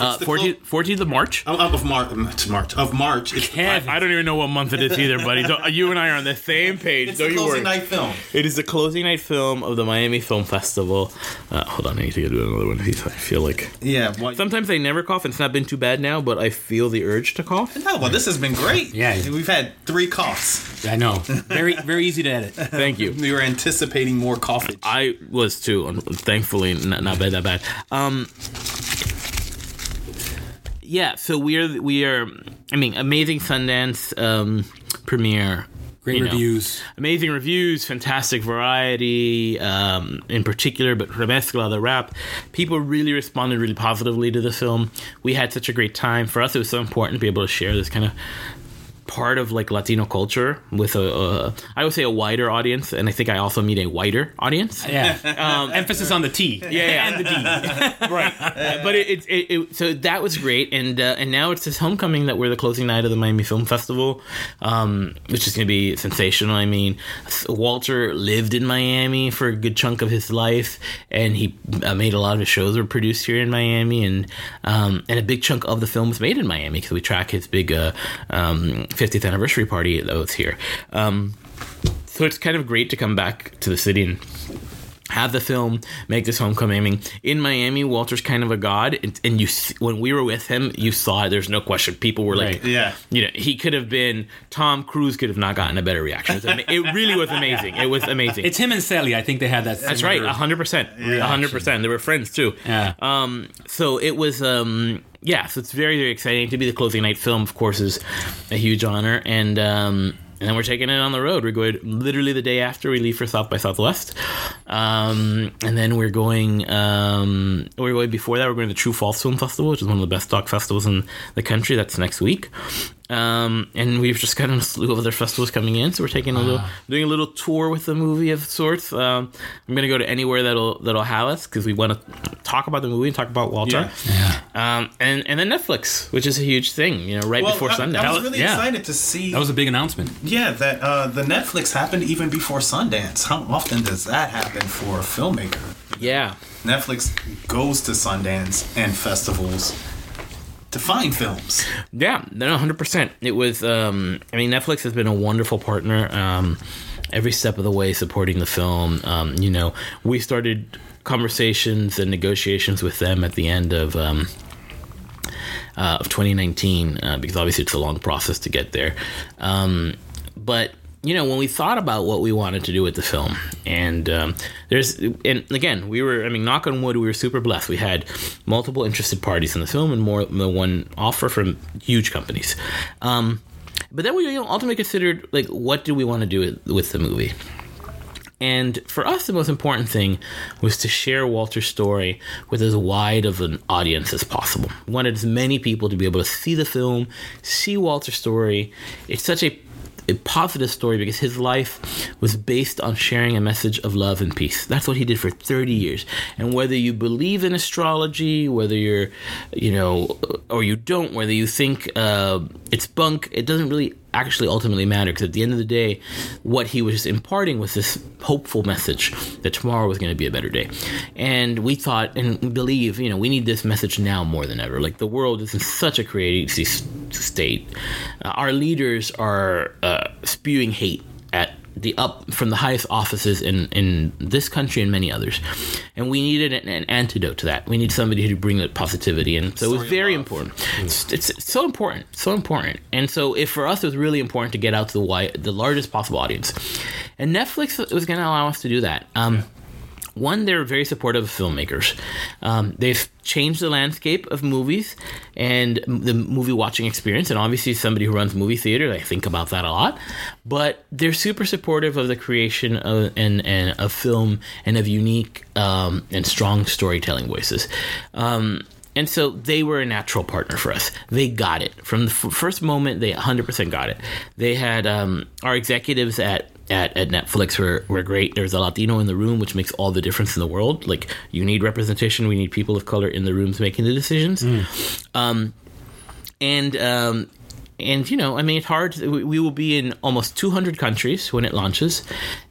Uh, the 14th, 14th of March. Oh, of March, March of March. It's the, I, I don't even know what month it is either, buddy. Don't- you and I are on the same page. it's don't the you closing worry. night film. It is the closing night film of the Miami Film Festival. Uh, hold on, I need to do another one. I feel like Yeah. Well, sometimes I never cough, and it's not been too bad now, but I feel the urge to cough. no, well, this has been great. Yeah. We've had three coughs. I know. Very very easy to edit. Thank you. We were anticipating more coughage. I was too. Thankfully, not, not bad that bad. Um, yeah. So we are we are. I mean, amazing Sundance um, premiere. Great you know. reviews. amazing reviews, fantastic variety, um, in particular, but Remezcla, the Wrap, people really responded really positively to the film. We had such a great time. For us, it was so important to be able to share this kind of part of like Latino culture with a, a I would say a wider audience, and I think I also meet a wider audience. Yeah. Um, emphasis on the T. Yeah, yeah. And the D. right. Uh, but it, it, it, it so that was great, and uh, and now it's this homecoming that we're the closing night of the Miami Film Festival, um, which is going to be sensational. I mean, Walter lived in Miami for a good chunk of his life, and he uh, made a lot of his shows were produced here in Miami, and um, and a big chunk of the film was made in Miami because we track his big uh, um, 50th anniversary party that was here. Um, so it's kind of great to come back to the city and have the film make this homecoming. I mean, in Miami, Walter's kind of a god, and, and you see, when we were with him, you saw it. There's no question. People were like, Right. Yeah. you know, he could have been Tom Cruise. Could have not gotten a better reaction. It, it really was amazing. It was amazing. It's him and Sally. I think they had that. That's right, hundred percent, hundred percent. They were friends too. Yeah. Um. So it was. Um. Yeah. So it's very very exciting to be the closing night film. Of course, is a huge honor, and um. And then we're taking it on the road. We're going literally the day after we leave for South by Southwest, um, and then we're going. Um, we're going before that. We're going to the True False Film Festival, which is one of the best doc festivals in the country. That's next week. Um, and we've just got a slew of other festivals coming in, so we're taking a little, doing a little tour with the movie of sorts. Um, I'm gonna go to anywhere that'll that'll have us because we want to talk about the movie and talk about Walter. Yeah. Um, and and then Netflix, which is a huge thing, you know, right Well, before I, Sundance. I was really Yeah. excited to see. That was a big announcement. yeah, that uh, the Netflix happened even before Sundance. How often does that happen for a filmmaker? yeah, Netflix goes to Sundance and festivals to find films. Yeah, no, hundred percent. It was. Um, I mean, Netflix has been a wonderful partner. Um, every step of the way, supporting the film. Um, you know, we started conversations and negotiations with them at the end of. Um, uh, of 2019, uh, because obviously it's a long process to get there. Um, but you know, when we thought about what we wanted to do with the film, and um, there's, and again, we were, I mean, knock on wood, we were super blessed. We had multiple interested parties in the film, and more than one offer from huge companies. Um, but then we you know, ultimately considered like, what do we want to do with, with the movie? And for us, the most important thing was to share Walter's story with as wide of an audience as possible. We wanted as many people to be able to see the film, see Walter's story. It's such a, a positive story because his life was based on sharing a message of love and peace. That's what he did for 30 years. And whether you believe in astrology, whether you're, you know, or you don't, whether you think uh, it's bunk, it doesn't really actually ultimately matter because at the end of the day, what he was imparting was this hopeful message that tomorrow was going to be a better day. And we thought and believe, you know, we need this message now more than ever. Like the world is in such a crazy state. Uh, our leaders are uh, spewing hate at the up from the highest offices in, in this country and many others. And we needed an, an antidote to that. We need somebody to bring that positivity. And so it was very important. It's, it's, it's so important, so important. And so if for us, it was really important to get out to the wide, the largest possible audience. And Netflix was going to allow us to do that. Um, one, they're very supportive of filmmakers. Um, they've changed the landscape of movies and the movie watching experience. And obviously, somebody who runs movie theater, I think about that a lot. But they're super supportive of the creation of and, and of film and of unique um, and strong storytelling voices. Um, and so they were a natural partner for us. They got it from the f- first moment. They 100% got it. They had um, our executives at at, at Netflix were, were great. There's a Latino in the room, which makes all the difference in the world. Like you need representation. We need people of color in the rooms making the decisions. Um, and um, and you know, I mean, it's hard. We we will be in almost 200 countries when it launches,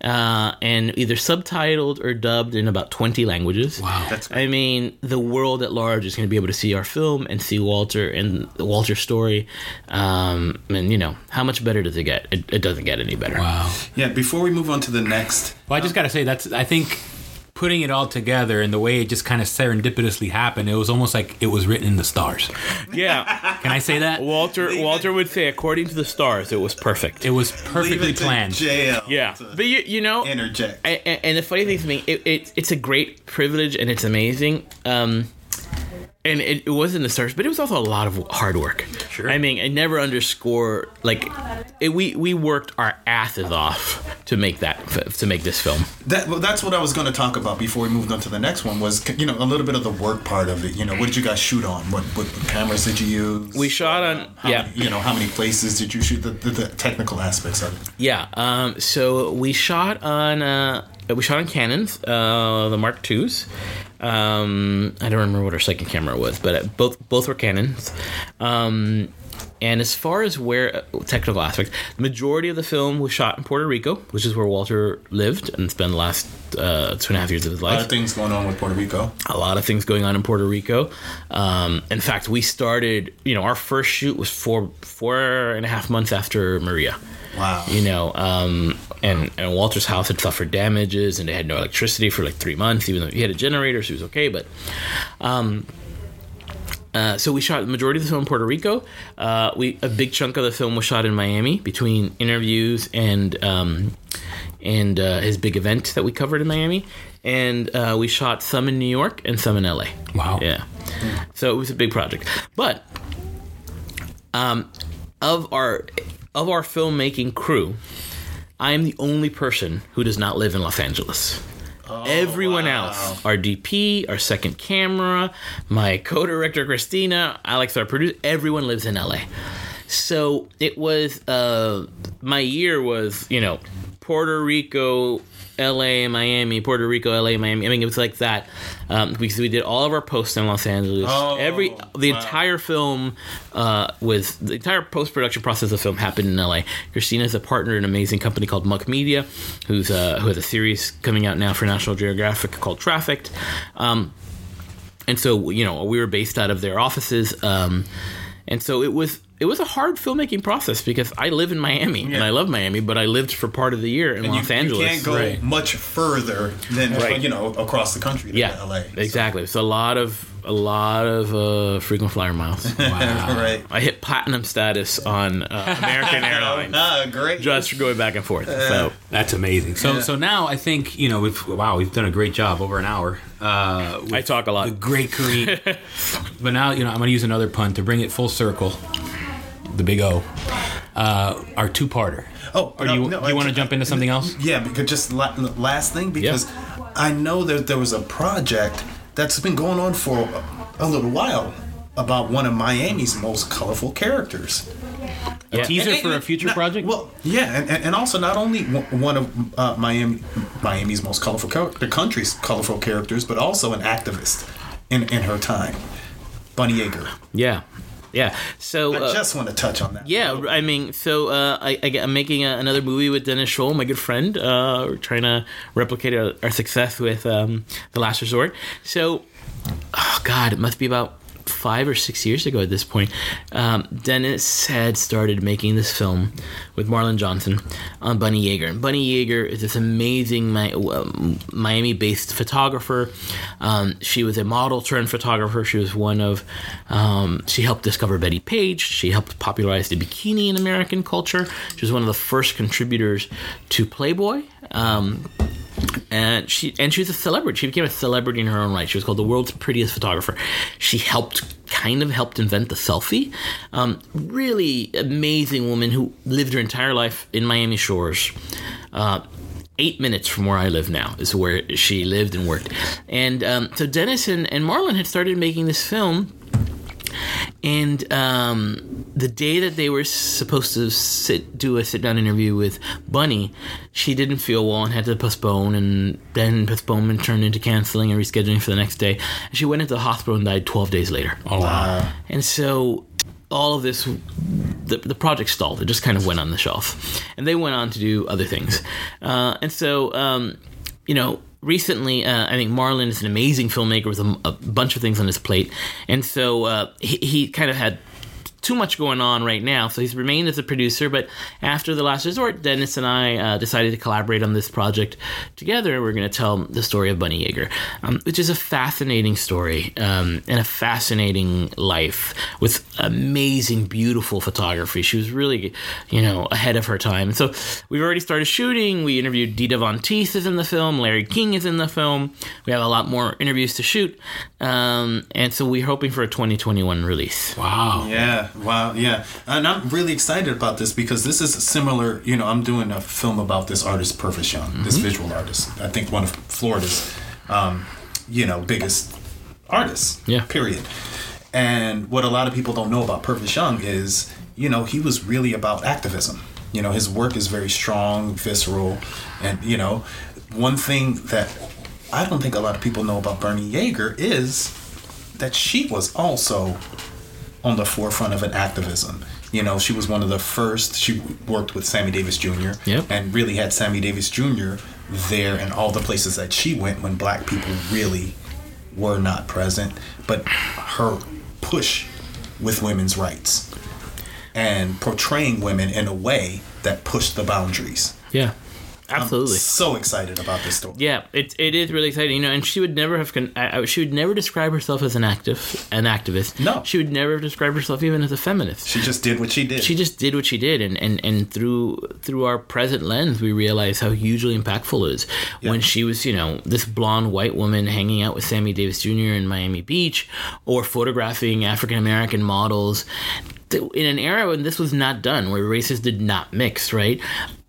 uh, and either subtitled or dubbed in about 20 languages. Wow. That's I mean, the world at large is going to be able to see our film and see Walter and Walter's story. Um, and you know, how much better does it get? It, it doesn't get any better. Wow. Yeah, before we move on to the next, Well, I just got to say that's I think putting it all together and the way it just kind of serendipitously happened, it was almost like it was written in the stars. Yeah. Can I say that? Walter Walter would say, according to the stars, it was perfect. It was leave perfectly it to planned. JL yeah, to but you you know, interject. and, and- and the funny thing to me, it, it, it's a great privilege and it's amazing. Um, and it, it wasn't the stars, but it was also a lot of hard work. Sure. I mean, I never underscore like it, we we worked our asses off to make that to make this film. That well, that's what I was going to talk about before we moved on to the next one. Was you know a little bit of the work part of it. You know, what did you guys shoot on? What what cameras did you use? We shot on How yeah many- you know how many places did you shoot? The, the, the technical aspects of it. yeah. Um, so we shot on uh, we shot on Canons, uh, the Mark IIs. Um, I don't remember what our second camera was, but uh, both both were Canons. Um, and as far as where uh, technical aspects, the majority of the film was shot in Puerto Rico, which is where Walter lived and spent the last uh, two and a half years of his life. A lot of things going on with Puerto Rico. a lot of things going on in Puerto Rico. Um, in fact, we started, you know, our first shoot was four four and a half months after Maria. Wow. You know, um, and and Walter's house had suffered damages, and they had no electricity for like three months. Even though he had a generator, so he was okay. But, um, uh, so we shot the majority of the film in Puerto Rico. Uh, we a big chunk of the film was shot in Miami between interviews and um, and uh, his big event that we covered in Miami. And uh, we shot some in New York and some in LA. Wow. Yeah. So it was a big project. But um, of our of our filmmaking crew, I am the only person who does not live in Los Angeles. Everyone else, our DP, our second camera, my co-director Cristina, Alex, our producer, everyone lives in LA. So it was uh, my year was you know Puerto Rico, LA, Miami, Puerto Rico, LA, Miami. I mean, it was like that um, because we did all of our posts in Los Angeles. Oh, Every the wow. entire film uh, was the entire post production process of the film happened in LA. Cristina is a partner in an amazing company called Muck Media, who's uh, who has a series coming out now for National Geographic called Trafficked. Um, and so you know we were based out of their offices um, and so it was it was a hard filmmaking process because I live in Miami and I love Miami, but I lived for part of the year in You, Los you Angeles. can't go Right. much further than Right. you know across the country. To yeah, LA. exactly. It's a lot of a lot of uh, frequent flyer miles. right. I hit platinum status on uh, American Airlines Ah, great. just for going back and forth. So That's amazing. So so now I think you know we've wow we've done a great job over an hour. Uh, I talk a lot. the great Kareem. but now you know I'm going to use another pun to bring it full circle. The big O, uh, our two-parter. Oh, or no, do you, no, you want to jump into something else? Yeah, because just la- last thing because I know that there was a project that's been going on for a, a little while about one of Miami's most colorful characters. yeah. Teaser And- for a future not- project. Well, yeah, and, and and also not only one one of uh, Miami Miami's most colorful char- the country's colorful characters, but also an activist in in her time, Bunny Yeager. yeah, yeah. So I uh, just want to touch on that. Yeah, I mean, so uh, I, I, am making a, another movie with Dennis Scholl, my good friend. Uh, we're trying to replicate our, our success with um, The Last Resort. So, oh God, it must be about five or six years ago at this point. Um, Dennis had started making this film with Marlon Johnson on Bunny Yeager. And Bunny Yeager is this amazing Mi- um, Miami-based photographer. Um, she was a model turned photographer. She was one of. Um, she helped discover Bettie Page. She helped popularize the bikini in American culture. She was one of the first contributors to Playboy. And she and she was a celebrity. She became a celebrity in her own right. She was called the world's prettiest photographer. She helped kind of helped invent the selfie. Um, really amazing woman who lived her entire life in Miami Shores. Uh, eight minutes from where I live now is where she lived and worked. And um, so Dennis and, and Marlon had started making this film. And um, the day that they were supposed to sit do a sit down interview with Bunny, she didn't feel well and had to postpone. And then postponement turned into canceling and rescheduling for the next day. And she went into the hospital and died 12 days later. Oh wow. And so all of this, the, the project stalled. It just kind of went on the shelf. And they went on to do other things. Uh, and so, um, you know, recently, uh, I think Marlon is an amazing filmmaker with a, a bunch of things on his plate. And so uh, he, he kind of had too much going on right now, so he's remained as a producer. But after the last resort, Dennis and I uh, decided to collaborate on this project together. We're going to tell the story of Bunny Yeager, um, which is a fascinating story um, and a fascinating life with amazing, beautiful photography. She was really, you know, ahead of her time. So we've already started shooting. We interviewed Dita Von Teese is in the film. Larry King is in the film. We have a lot more interviews to shoot, um, and so we're hoping for a 2021 release. Wow. Yeah, wow, yeah. And I'm really excited about this because this is similar. You know, I'm doing a film about this artist, Purvis Young, this visual artist. I think one of Florida's, um, you know, biggest artists. Yeah. Period. And what a lot of people don't know about Purvis Young is, you know, he was really about activism. You know, his work is very strong, visceral, and you know, one thing that I don't think a lot of people know about Bernie Yeager is that she was also on the forefront of an activism. You know, she was one of the first. She worked with Sammy Davis Jr. Yep. and really had Sammy Davis Jr. there in all the places that she went when black people really were not present. But her push with women's rights and portraying women in a way that pushed the boundaries. Yeah, absolutely. I'm so excited about this story. Yeah, it, it is really exciting, you know. And she would never have con- I, I- she would never describe herself as an active an activist. No. she would never have described herself even as a feminist. She just did what she did. She just did what she did, and, and, and through through our present lens, we realize how hugely impactful it is. When she was, you know, this blonde white woman hanging out with Sammy Davis Jr. in Miami Beach, or photographing African American models, in an era when this was not done, where races did not mix, right?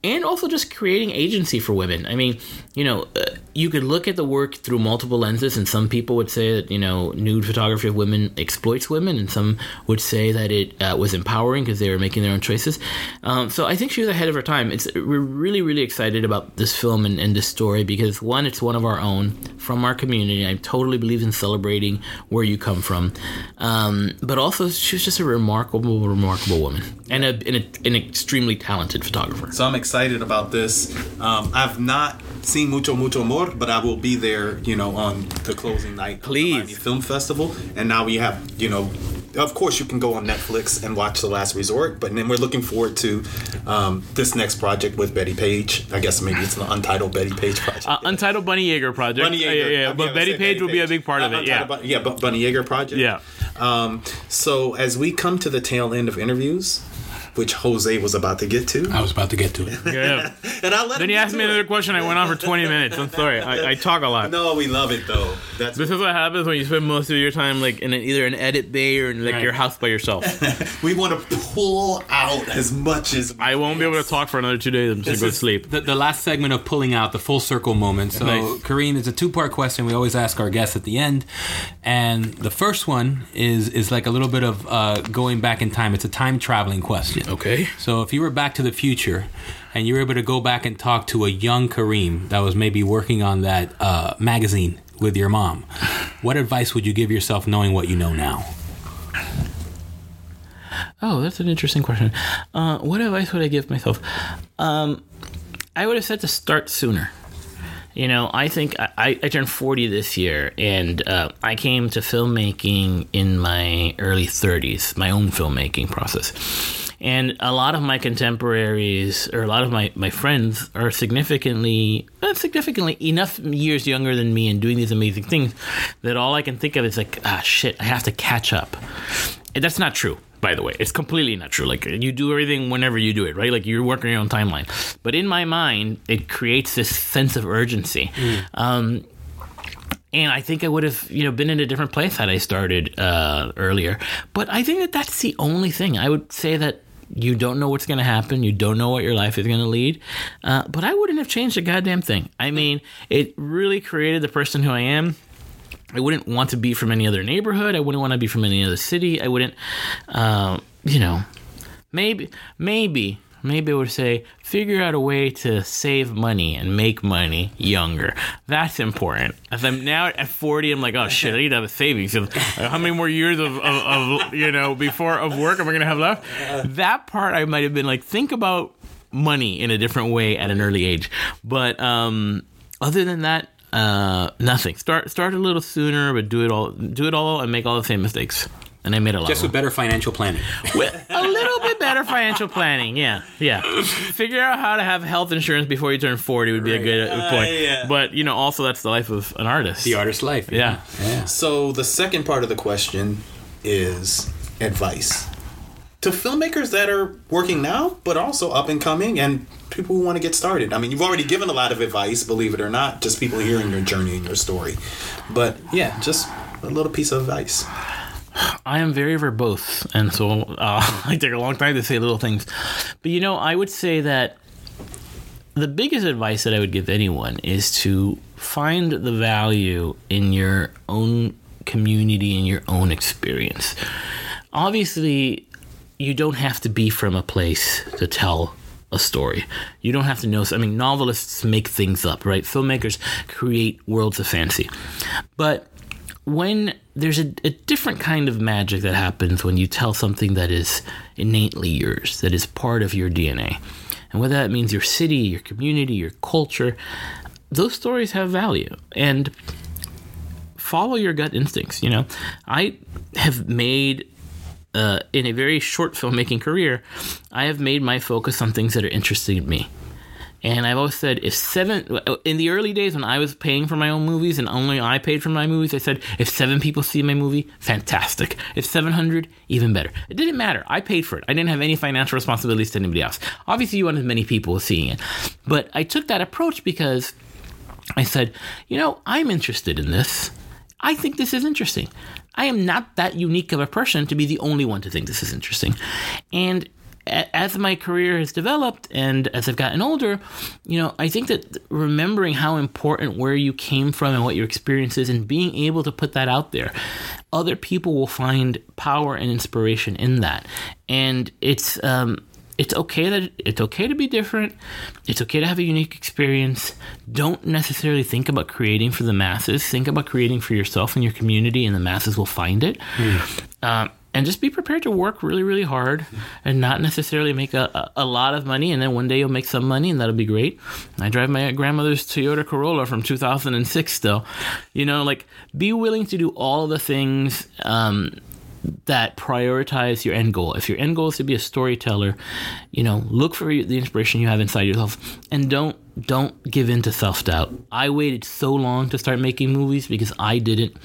And also just creating agency for women. I mean, you know, uh, you could look at the work through multiple lenses, and some people would say that, you know, nude photography of women exploits women, and some would say that it uh, was empowering because they were making their own choices. Um, so I think she was ahead of her time. It's We're really, really excited about this film and, and this story because, one, it's one of our own from our community. I totally believe in celebrating where you come from. Um, but also, she was just a remarkable, remarkable woman and, a, and a, an extremely talented photographer. So I'm excited about this. Um, I've not seen Mucho Mucho Amor, but I will be there, you know, on the closing night of the Please. Miami Film Festival. And now we have, you know, of course you can go on Netflix and watch The Last Resort, but then we're looking forward to um, this next project with Bettie Page. I guess maybe it's an untitled Bettie Page project. Uh, Untitled Bunny Yeager project. Bunny Uh, Yeager. yeah, yeah, I mean, But I Betty say Page will be a big part of Uh, it. Yeah. Untitled Bu- yeah, Bu- Bunny Yeager project. Yeah. Um, so as we come to the tail end of interviews, which Jose was about to get to, I was about to get to it. Yeah. and I let Then him you asked me it. another question. I went on for 20 minutes. I'm sorry. I, I talk a lot. No, we love it though. That's This is what happens when you spend most of your time like in an, either an edit bay or in like Right. your house by yourself. we want to pull out as much as I won't be able to talk for another two days. I'm just gonna go to sleep. The, the last segment of pulling out the full circle moment. So, Nice. Kareem, it's a two part question we always ask our guests at the end, and the first one is is like a little bit of uh, going back in time. It's a time traveling question. Okay. So, if you were back to the future and you were able to go back and talk to a young Kareem that was maybe working on that uh, magazine with your mom, what advice would you give yourself knowing what you know now? Oh, that's an interesting question. Uh, what advice would I give myself? Um, I would have said to start sooner. You know, I think I, I I turned 40 this year, and uh, I came to filmmaking in my early 30s, my own filmmaking process. And a lot of my contemporaries, or a lot of my, my friends, are significantly, not significantly enough years younger than me and doing these amazing things that all I can think of is like, ah, shit, I have to catch up. And that's not true. By the way, it's completely not true. Like you do everything whenever you do it, right? Like you're working your own timeline. But in my mind, it creates this sense of urgency. Um, and I think I would have, you know, been in a different place had I started uh, earlier. But I think that that's the only thing. I would say that you don't know what's going to happen. You don't know what your life is going to lead. Uh, but I wouldn't have changed a goddamn thing. I mean, it really created the person who I am. I wouldn't want to be from any other neighborhood. I wouldn't want to be from any other city. I wouldn't, uh, you know, maybe, maybe, maybe I would say figure out a way to save money and make money younger. That's important. As I'm now at 40, I'm like, oh shit, I need to have a savings. Uh, How many more years of, of, of you know before of work am I gonna have left? That part I might have been like, think about money in a different way at an early age. But um, other than that, uh, nothing. Start start a little sooner, but do it all do it all and make all the same mistakes. And I made a lot. Just with better financial planning. with a little bit better financial planning. Yeah, yeah. Figure out how to have health insurance before you turn forty would be a good uh, point. yeah. But you know, also that's the life of an artist. The artist's life. Yeah. Yeah. So the second part of the question is advice to filmmakers that are working now, but also up and coming and people who want to get started. I mean, you've already given a lot of advice, believe it or not, just people hearing your journey and your story. But yeah, just a little piece of advice. I am very verbose, and so uh, I take a long time to say little things. But you know, I would say that the biggest advice that I would give anyone is to find the value in your own community and your own experience. Obviously, you don't have to be from a place to tell a story. You don't have to know. I mean, novelists make things up, right? Filmmakers create worlds of fancy. But when there's a, a different kind of magic that happens when you tell something that is innately yours, that is part of your DNA. And whether that means your city, your community, your culture, those stories have value. And follow your gut instincts. You know, I have made uh, in a very short filmmaking career, I have made my focus on things that are interesting to me. And I've always said, if seven, in the early days when I was paying for my own movies and only I paid for my movies, I said, if seven people see my movie, fantastic. If 700, even better. It didn't matter. I paid for it. I didn't have any financial responsibilities to anybody else. Obviously, you want as many people seeing it. But I took that approach because I said, you know, I'm interested in this. I think this is interesting. I am not that unique of a person to be the only one to think this is interesting. And as my career has developed and as I've gotten older, you know, I think that remembering how important where you came from and what your experience is and being able to put that out there, other people will find power and inspiration in that. And it's um it's okay that it's okay to be different. It's okay to have a unique experience. Don't necessarily think about creating for the masses. Think about creating for yourself and your community, and the masses will find it. Um, and just be prepared to work really, really hard and not necessarily make a, a, a lot of money. And then one day you'll make some money, and that'll be great. I drive my grandmother's Toyota Corolla from 2006 still. You know, like be willing to do all the things. Um, that prioritize your end goal. If your end goal is to be a storyteller, you know, look for the inspiration you have inside yourself and don't don't give in to self-doubt. I waited so long to start making movies because I didn't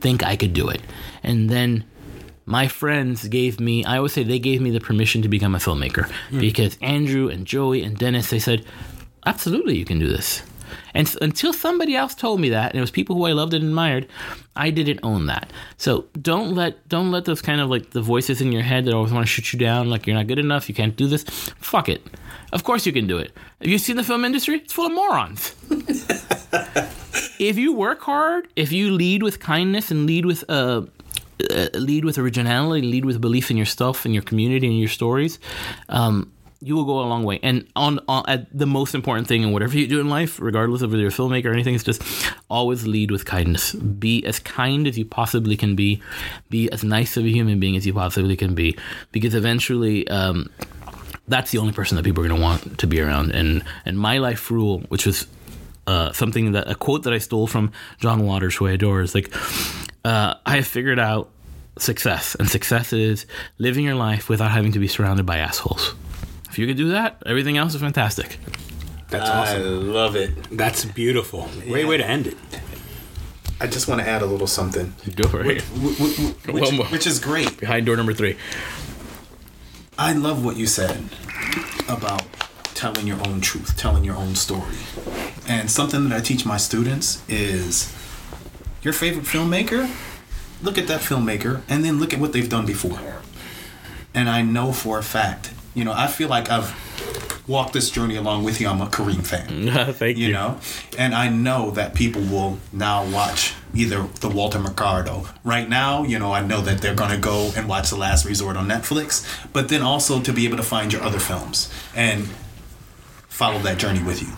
think I could do it. And then my friends gave me I always say they gave me the permission to become a filmmaker because Andrew and Joey and Dennis they said, "Absolutely, you can do this." And s- until somebody else told me that, and it was people who I loved and admired, I didn't own that. So don't let don't let those kind of like the voices in your head that always want to shoot you down, like you're not good enough, you can't do this. Fuck it. Of course you can do it. Have you seen the film industry? It's full of morons. if you work hard, if you lead with kindness and lead with uh, uh, lead with originality, lead with belief in your stuff and your community and your stories, um, you will go a long way. And on, on at the most important thing in whatever you do in life, regardless of whether you're a filmmaker or anything, is just always lead with kindness. Be as kind as you possibly can be. Be as nice of a human being as you possibly can be, because eventually. Um, that's the only person that people are going to want to be around. And and my life rule, which was uh, something that a quote that I stole from John Waters, who I adore, is like, uh, I have figured out success, and success is living your life without having to be surrounded by assholes. If you can do that, everything else is fantastic. That's awesome. I love it. That's beautiful. Great way to end it. I just want to add a little something, Go for it. which, One more. which is great. Behind door number three. I love what you said about telling your own truth, telling your own story. And something that I teach my students is your favorite filmmaker, look at that filmmaker and then look at what they've done before. And I know for a fact, you know, I feel like I've walked this journey along with you. I'm a Kareem fan Thank you. you know and i know that people will now watch either the walter mercado right now you know i know that they're going to go and watch the last resort on netflix but then also to be able to find your other films and follow that journey with you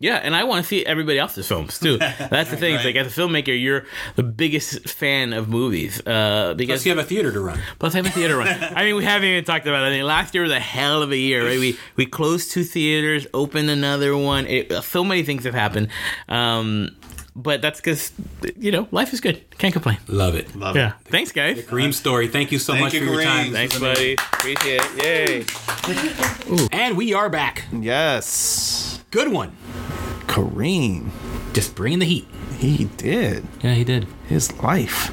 Yeah, and I want to see everybody else's films too. That's the thing. It's like as a filmmaker, you're the biggest fan of movies uh, because Plus, you have a theater to run. Plus, I have a theater run. I mean, we haven't even talked about it. I mean, last year was a hell of a year, right? We we closed two theaters, opened another one. It, so many things have happened. Um, but that's because you know life is good. Can't complain. Love it. love Yeah. Thanks, guys. Kareem story. Thank you so Thank much you, for your time. Thanks, buddy. Appreciate it. Yay. And we are back. Yes. Good one. Kareem. Just bringing the heat. He did. Yeah, he did. His life.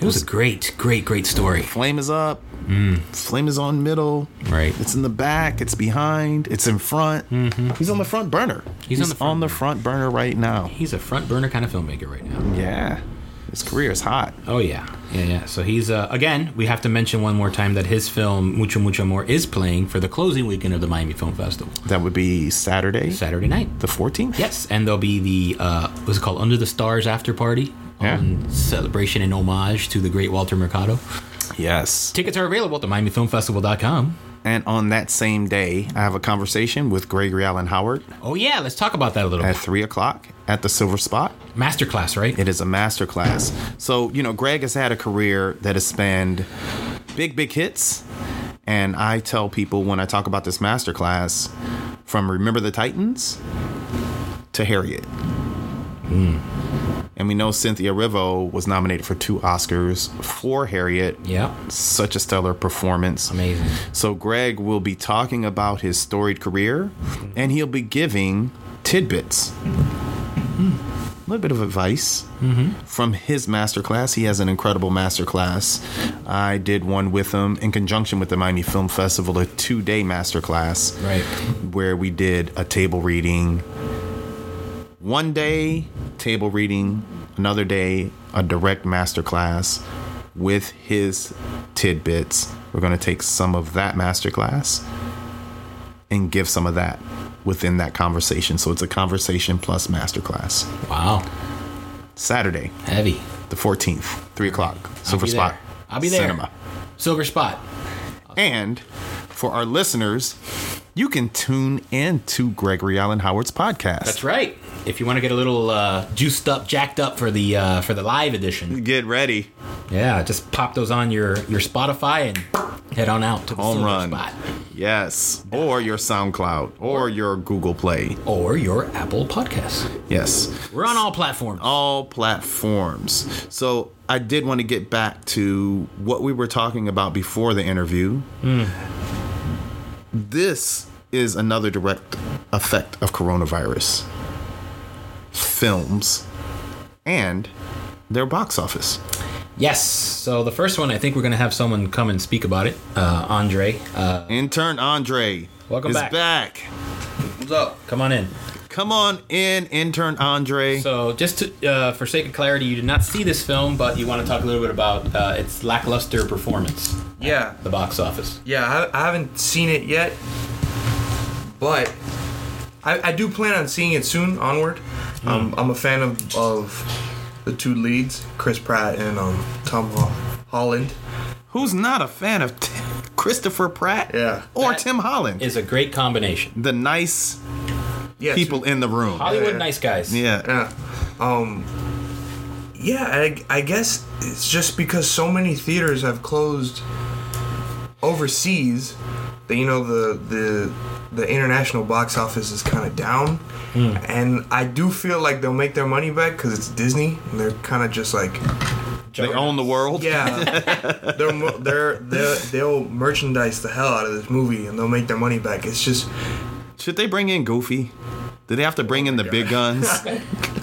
It was a great, great, great story. Flame is up. Mm. Flame is on middle. Right. It's in the back. It's behind. It's in front. Mm-hmm. He's on the front burner. He's on the front on the front burner right now. He's a front burner kind of filmmaker right now. Yeah. His career is hot. Oh yeah, yeah, yeah. So he's uh, again. We have to mention one more time that his film Mucho Mucho Amor is playing for the closing weekend of the Miami Film Festival, That would be Saturday, Saturday night. the 14th. Yes, and there'll be the uh, what's it called Under the Stars after party. Yeah. On celebration and homage to the great Walter Mercado. Yes. Tickets are available at the MiamiFilmFestival.com. And on that same day, I have a conversation with Gregory Allen Howard Oh yeah, let's talk about that a little bit. at bit. 3 o'clock at the Silver Spot. Masterclass, right? It is a masterclass. So, you know, Greg has had a career that has spanned big, big hits. And I tell people when I talk about this masterclass from Remember the Titans to Harriet. Hmm. And we know Cynthia Erivo was nominated for two Oscars for Harriet. Yeah, Such a stellar performance. amazing. So Greg will be talking about his storied career and he'll be giving tidbits. Hmm. A little bit of advice mm-hmm. from his masterclass. He has an incredible masterclass. I did one with him in conjunction with the Miami Film Festival, a two day masterclass Right. where we did a table reading. One day, table reading, another day, a direct masterclass with his tidbits. We're going to take some of that masterclass and give some of that within that conversation. So it's a conversation plus masterclass. Wow, Saturday, heavy. the 14th, 3 o'clock, Silver Spot. there. I'll be there. Cinema. Silver Spot. And for our listeners, you can tune in to Gregory Allen Howard's podcast. That's right. If you want to get a little uh, juiced up, jacked up for the uh, for the live edition, Get ready. yeah, just pop those on your your Spotify and head on out to the Home run. Spot Yes. Or your SoundCloud or your Google Play. or your Apple Podcasts. Yes. We're on all platforms. All platforms. So I did want to get back to what we were talking about before the interview. This is another direct effect of coronavirus. Films and their box office. Yes. So the first one, I think we're gonna have someone come and speak about it. Uh, Andre, uh, Intern Andre Welcome is back. back. What's up? come on in. Come on in, Intern Andre. So just to, uh, for sake of clarity, you did not see this film, but you want to talk a little bit about uh, its lackluster performance, Yeah, the box office. yeah. I, I haven't seen it yet, but I, I do plan on seeing it soon. Onward. Um, I'm a fan of of the two leads, Chris Pratt and um, Tom Holland. Who's not a fan of T- Christopher Pratt? Yeah. Or That Tim Holland? Is a great combination. the nice Yeah, people in the room. Hollywood Yeah. nice guys. Yeah. Yeah. Um. Yeah, I, I guess it's just because so many theaters have closed overseas that you know the the the international box office is kind of down, hmm. and I do feel like they'll make their money back because it's Disney. And they're kind of just like They own the world. yeah, they're, they're they're they'll merchandise the hell out of this movie and they'll make their money back. It's just Should they bring in Goofy? Do they have to bring in the oh big guns?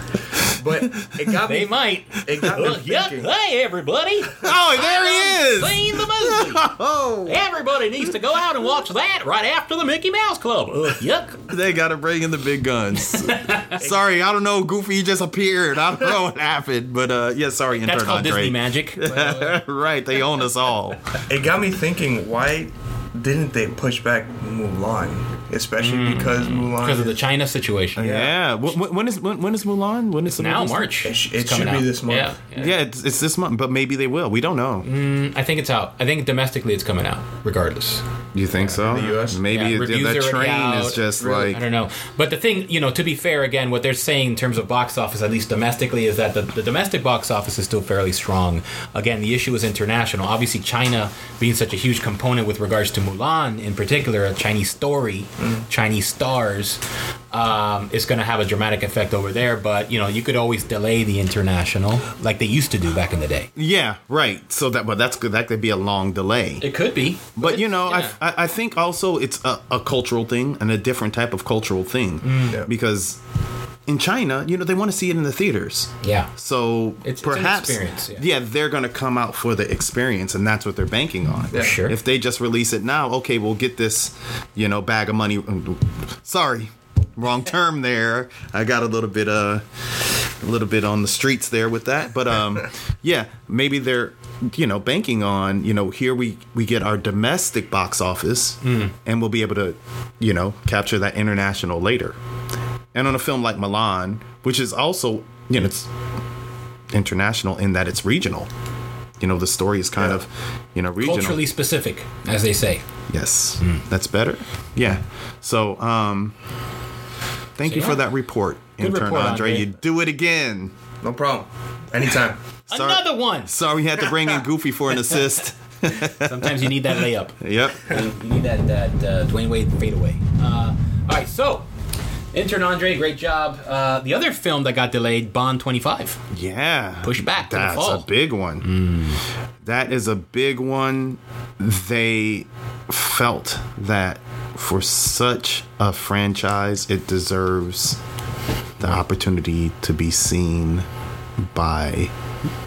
but it got They me might. it got me yeah. thinking. Hey, everybody. oh, there he is! Seen the movie. Oh, Everybody needs to go out and watch that right after the Mickey Mouse Club. Ugh, yuck. they gotta bring in the big guns. sorry, I don't know. Goofy just appeared. I don't know what happened, but uh, yeah, sorry, That's intern called Andre. Disney magic. right, they own us all. It got me thinking, why didn't they push back Mulan? Especially hmm. because Mulan. Because of the China situation. Yeah. Wh- wh- When is when, when is Mulan? When is the Now? March. It sh- it should be out. this month. Yeah, yeah. Yeah, it's, it's this month, but maybe they will. We don't know. Mm, I think it's out. I think domestically it's coming out, regardless. You think so? the US? Maybe Yeah, it- that are already train is just Really, like I don't know. But the thing, you know, to be fair, again, what they're saying in terms of box office, at least domestically, is that the, the domestic box office is still fairly strong. Again, the issue is international. Obviously, China being such a huge component with regards to Mulan, in particular, a Chinese story, Chinese stars, um, is going to have a dramatic effect over there. But you know, you could always delay the international, like they used to do back in the day. yeah, right. So that but that's good. That could be a long delay. It could be, But you know, yeah. I, I I think also it's a, a cultural thing and a different type of cultural thing Yeah. because in China, you know, they want to see it in the theaters. yeah. So It's- it's perhaps, experience, yeah. yeah. they're going to come out for the experience, and that's what they're banking on. Yeah. Sure. If they just release it now, okay, we'll get this, you know, bag of money. Sorry, wrong term there. I got a little bit, uh, a little bit on the streets there with that, but um, yeah, maybe they're, you know, banking on, you know, here we we get our domestic box office, and we'll be able to, you know, capture that international later. And on a film like Milan, which is also, you know, it's international in that it's regional. You know, the story is kind Yeah. of, you know, regional. Culturally specific, as they say. Yes, that's better. Yeah. So, um, thank So, you for that report, Good intern report, Andre. Andre. You do it again. No problem. Anytime. Sorry- Another one. Sorry, we had to bring in Goofy for an assist. Sometimes you need that layup. yep. You need that that uh, Dwyane Wade fadeaway. Uh, all right, so intern Andre, great job. Uh, the other film that got delayed, Bond 25. Yeah. Push back to the That's a big one. That is a big one. They felt that for such a franchise, it deserves the opportunity to be seen by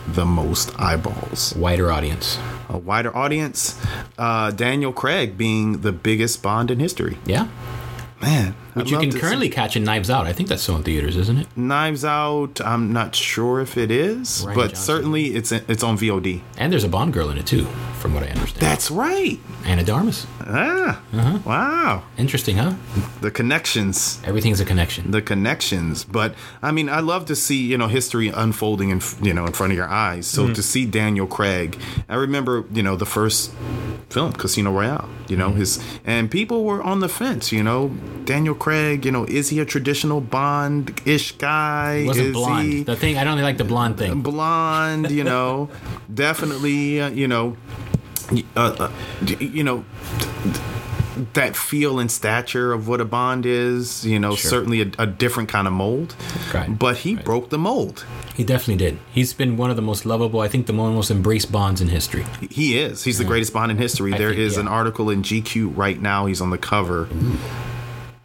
the most eyeballs. Wider audience. A wider audience. Uh, Daniel Craig being the biggest Bond in history. Yeah. Man, Which I'd you can to see- currently catch in Knives Out. I think that's still in theaters, isn't it? Knives Out. I'm not sure if it is, Rian but Johnson. certainly it's it's on VOD. And there's a Bond girl in it too, from what I understand. That's right. Ana de Armas. Ah, uh-huh. wow. Interesting, huh? The connections, Everything's a connection. the connections. But I mean, I love to see you know history unfolding in you know in front of your eyes. So mm-hmm. to see Daniel Craig, I remember you know the first film Casino Royale. You know mm-hmm. his and people were on the fence. You know Daniel Craig. You know is he a traditional Bond ish guy? He wasn't is blonde. he The thing I don't like the blonde thing. blonde? You know, definitely. Uh, you know, uh, uh, you know that feel and stature of what a bond is you know Sure. certainly a, a different kind of mold Right. but he Right. broke the mold He definitely did. He's been one of the most lovable, I think, the most embraced Bonds in history. he is he's the greatest bond in history I There is think, yeah. an article in gq right now he's on the cover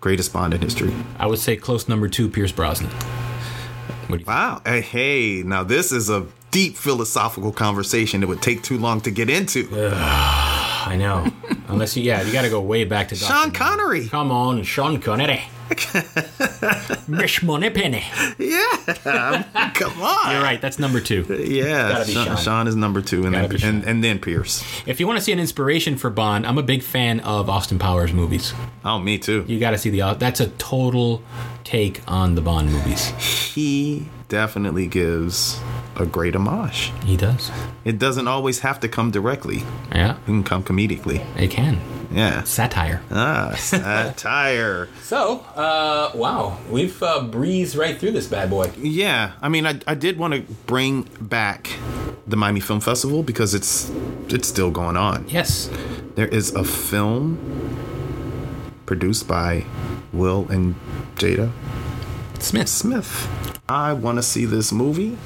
greatest bond in history. I would say close number two, Pierce Brosnan. What do you wow. Hey, hey now this is a deep philosophical conversation it would take too long to get into I know. Unless you, yeah, you got to go way back to sean Dr. connery Come on, Sean Connery. Miss Moneypenny. yeah come on You're right. That's number two. yeah sean, Sean. Sean is number two and then, and, and then pierce If you want to see an inspiration for Bond, I'm a big fan of Austin Powers movies. oh me too You got to see the. Uh, that's a total take on the Bond movies. he definitely gives a great homage. He does. It doesn't always have to come directly. Yeah, It can come comedically. it can. Yeah. Satire. Ah, satire. So, uh, wow, we've uh, breezed right through this bad boy. Yeah, I mean, I, I did want to bring back the Miami Film Festival because it's it's still going on. Yes. There is a film produced by Will and Jada Smith. Smith. I want to see this movie.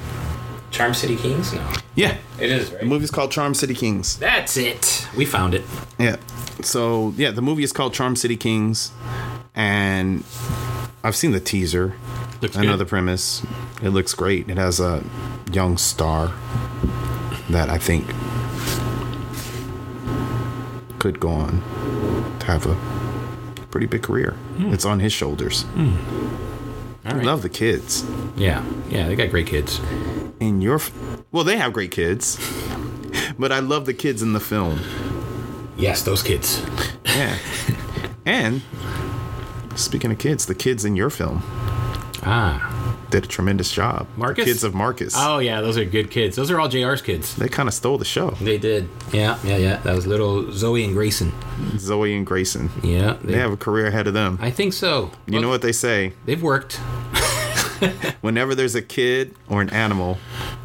Charm City Kings? No. Yeah, It is, right? the movie's called Charm City Kings. That's it. We found it. Yeah. So yeah, the movie is called Charm City Kings, and I've seen the teaser. Looks I know good. the premise. It looks great. It has a young star that I think could go on to have a pretty big career. Hmm. It's on his shoulders. Hmm. All I love the kids. Yeah, yeah, they got great kids. In your, f- well, they have great kids, but I love the kids in the film. Yes, those kids. Yeah. and speaking of kids, the kids in your film Ah. did a tremendous job. Marcus? The kids of Marcus. Oh yeah, those are good kids. Those are all JR's kids. They kind of stole the show. They did. Yeah, yeah, yeah. That was little Zoe and Grayson. Zoe and Grayson. Yeah, They have a career ahead of them. I think so. You know what they say? They've worked. Whenever there's a kid or an animal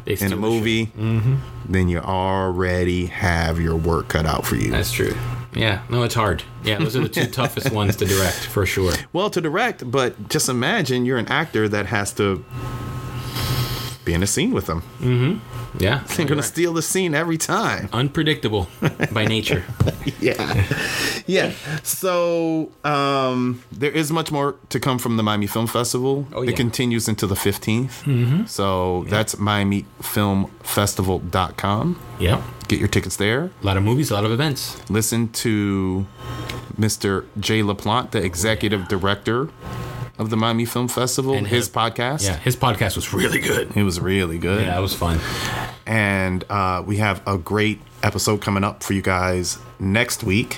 They in a steal the show. movie, mm-hmm. then you already have your work cut out for you. That's true. Yeah, no, it's hard. Yeah, those are the two toughest ones to direct for sure. well, to direct, but just imagine you're an actor that has to be in a scene with them. Yeah, They're going to steal the scene every time. unpredictable by nature. yeah yeah so um there is much more to come from the miami film festival Oh, it continues until the 15th mm-hmm. so that's miamifilmfestival.com Yep. get your tickets there A lot of movies, a lot of events. listen to mr Jaie Laplante the executive director of the miami film festival And his him. podcast Yeah, his podcast was really good. it was really good Yeah, it was fun. and uh, we have a great episode coming up for you guys next week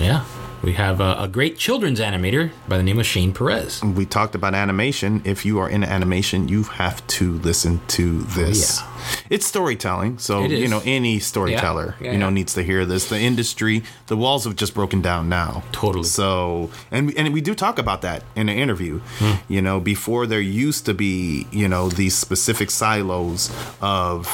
Yeah. We have a, a great children's animator by the name of Shane Perez. we talked about animation. If you are in animation, you have to listen to this. yeah. It's storytelling, so It you know any storyteller, Yeah, you know, yeah. needs to hear this. The industry, the walls have just broken down now. Totally. So, and and we do talk about that in an interview. Hmm. You know, before there used to be, you know, these specific silos of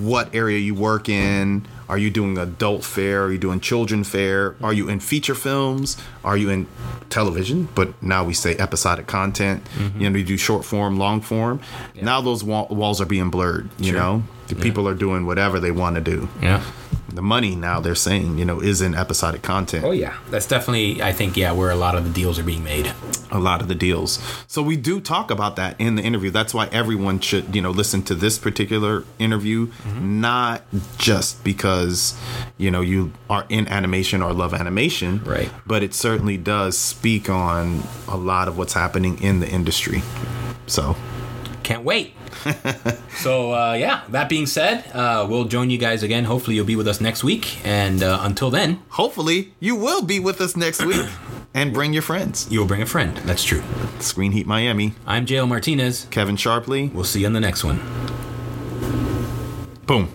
what area you work in. Are you doing adult fare? Are you doing children fare? Are you in feature films? Are you in television? But now we say episodic content. Mm-hmm. You know, we do short form, long form. Now those wall- walls are being blurred. You Sure. know, the people are doing whatever they want to do. Yeah. The money now they're saying, you know, is in episodic content. Oh yeah, that's definitely I think yeah where a lot of the deals are being made. a lot of the deals. So we do talk about that in the interview. That's why everyone should, you know, listen to this particular interview, Mm-hmm. not just because, you know, you are in animation or love animation, Right. But it certainly does speak on a lot of what's happening in the industry. So, Can't wait. so uh, yeah, that being said, uh, we'll join you guys again. Hopefully you'll be with us next week, and uh, until then, hopefully, you will be with us next week and bring your friends. you'll bring a friend. That's true. Screen Heat Miami, I'm J.L. Martinez. Kevin Sharpley. We'll see you on the next one. Boom.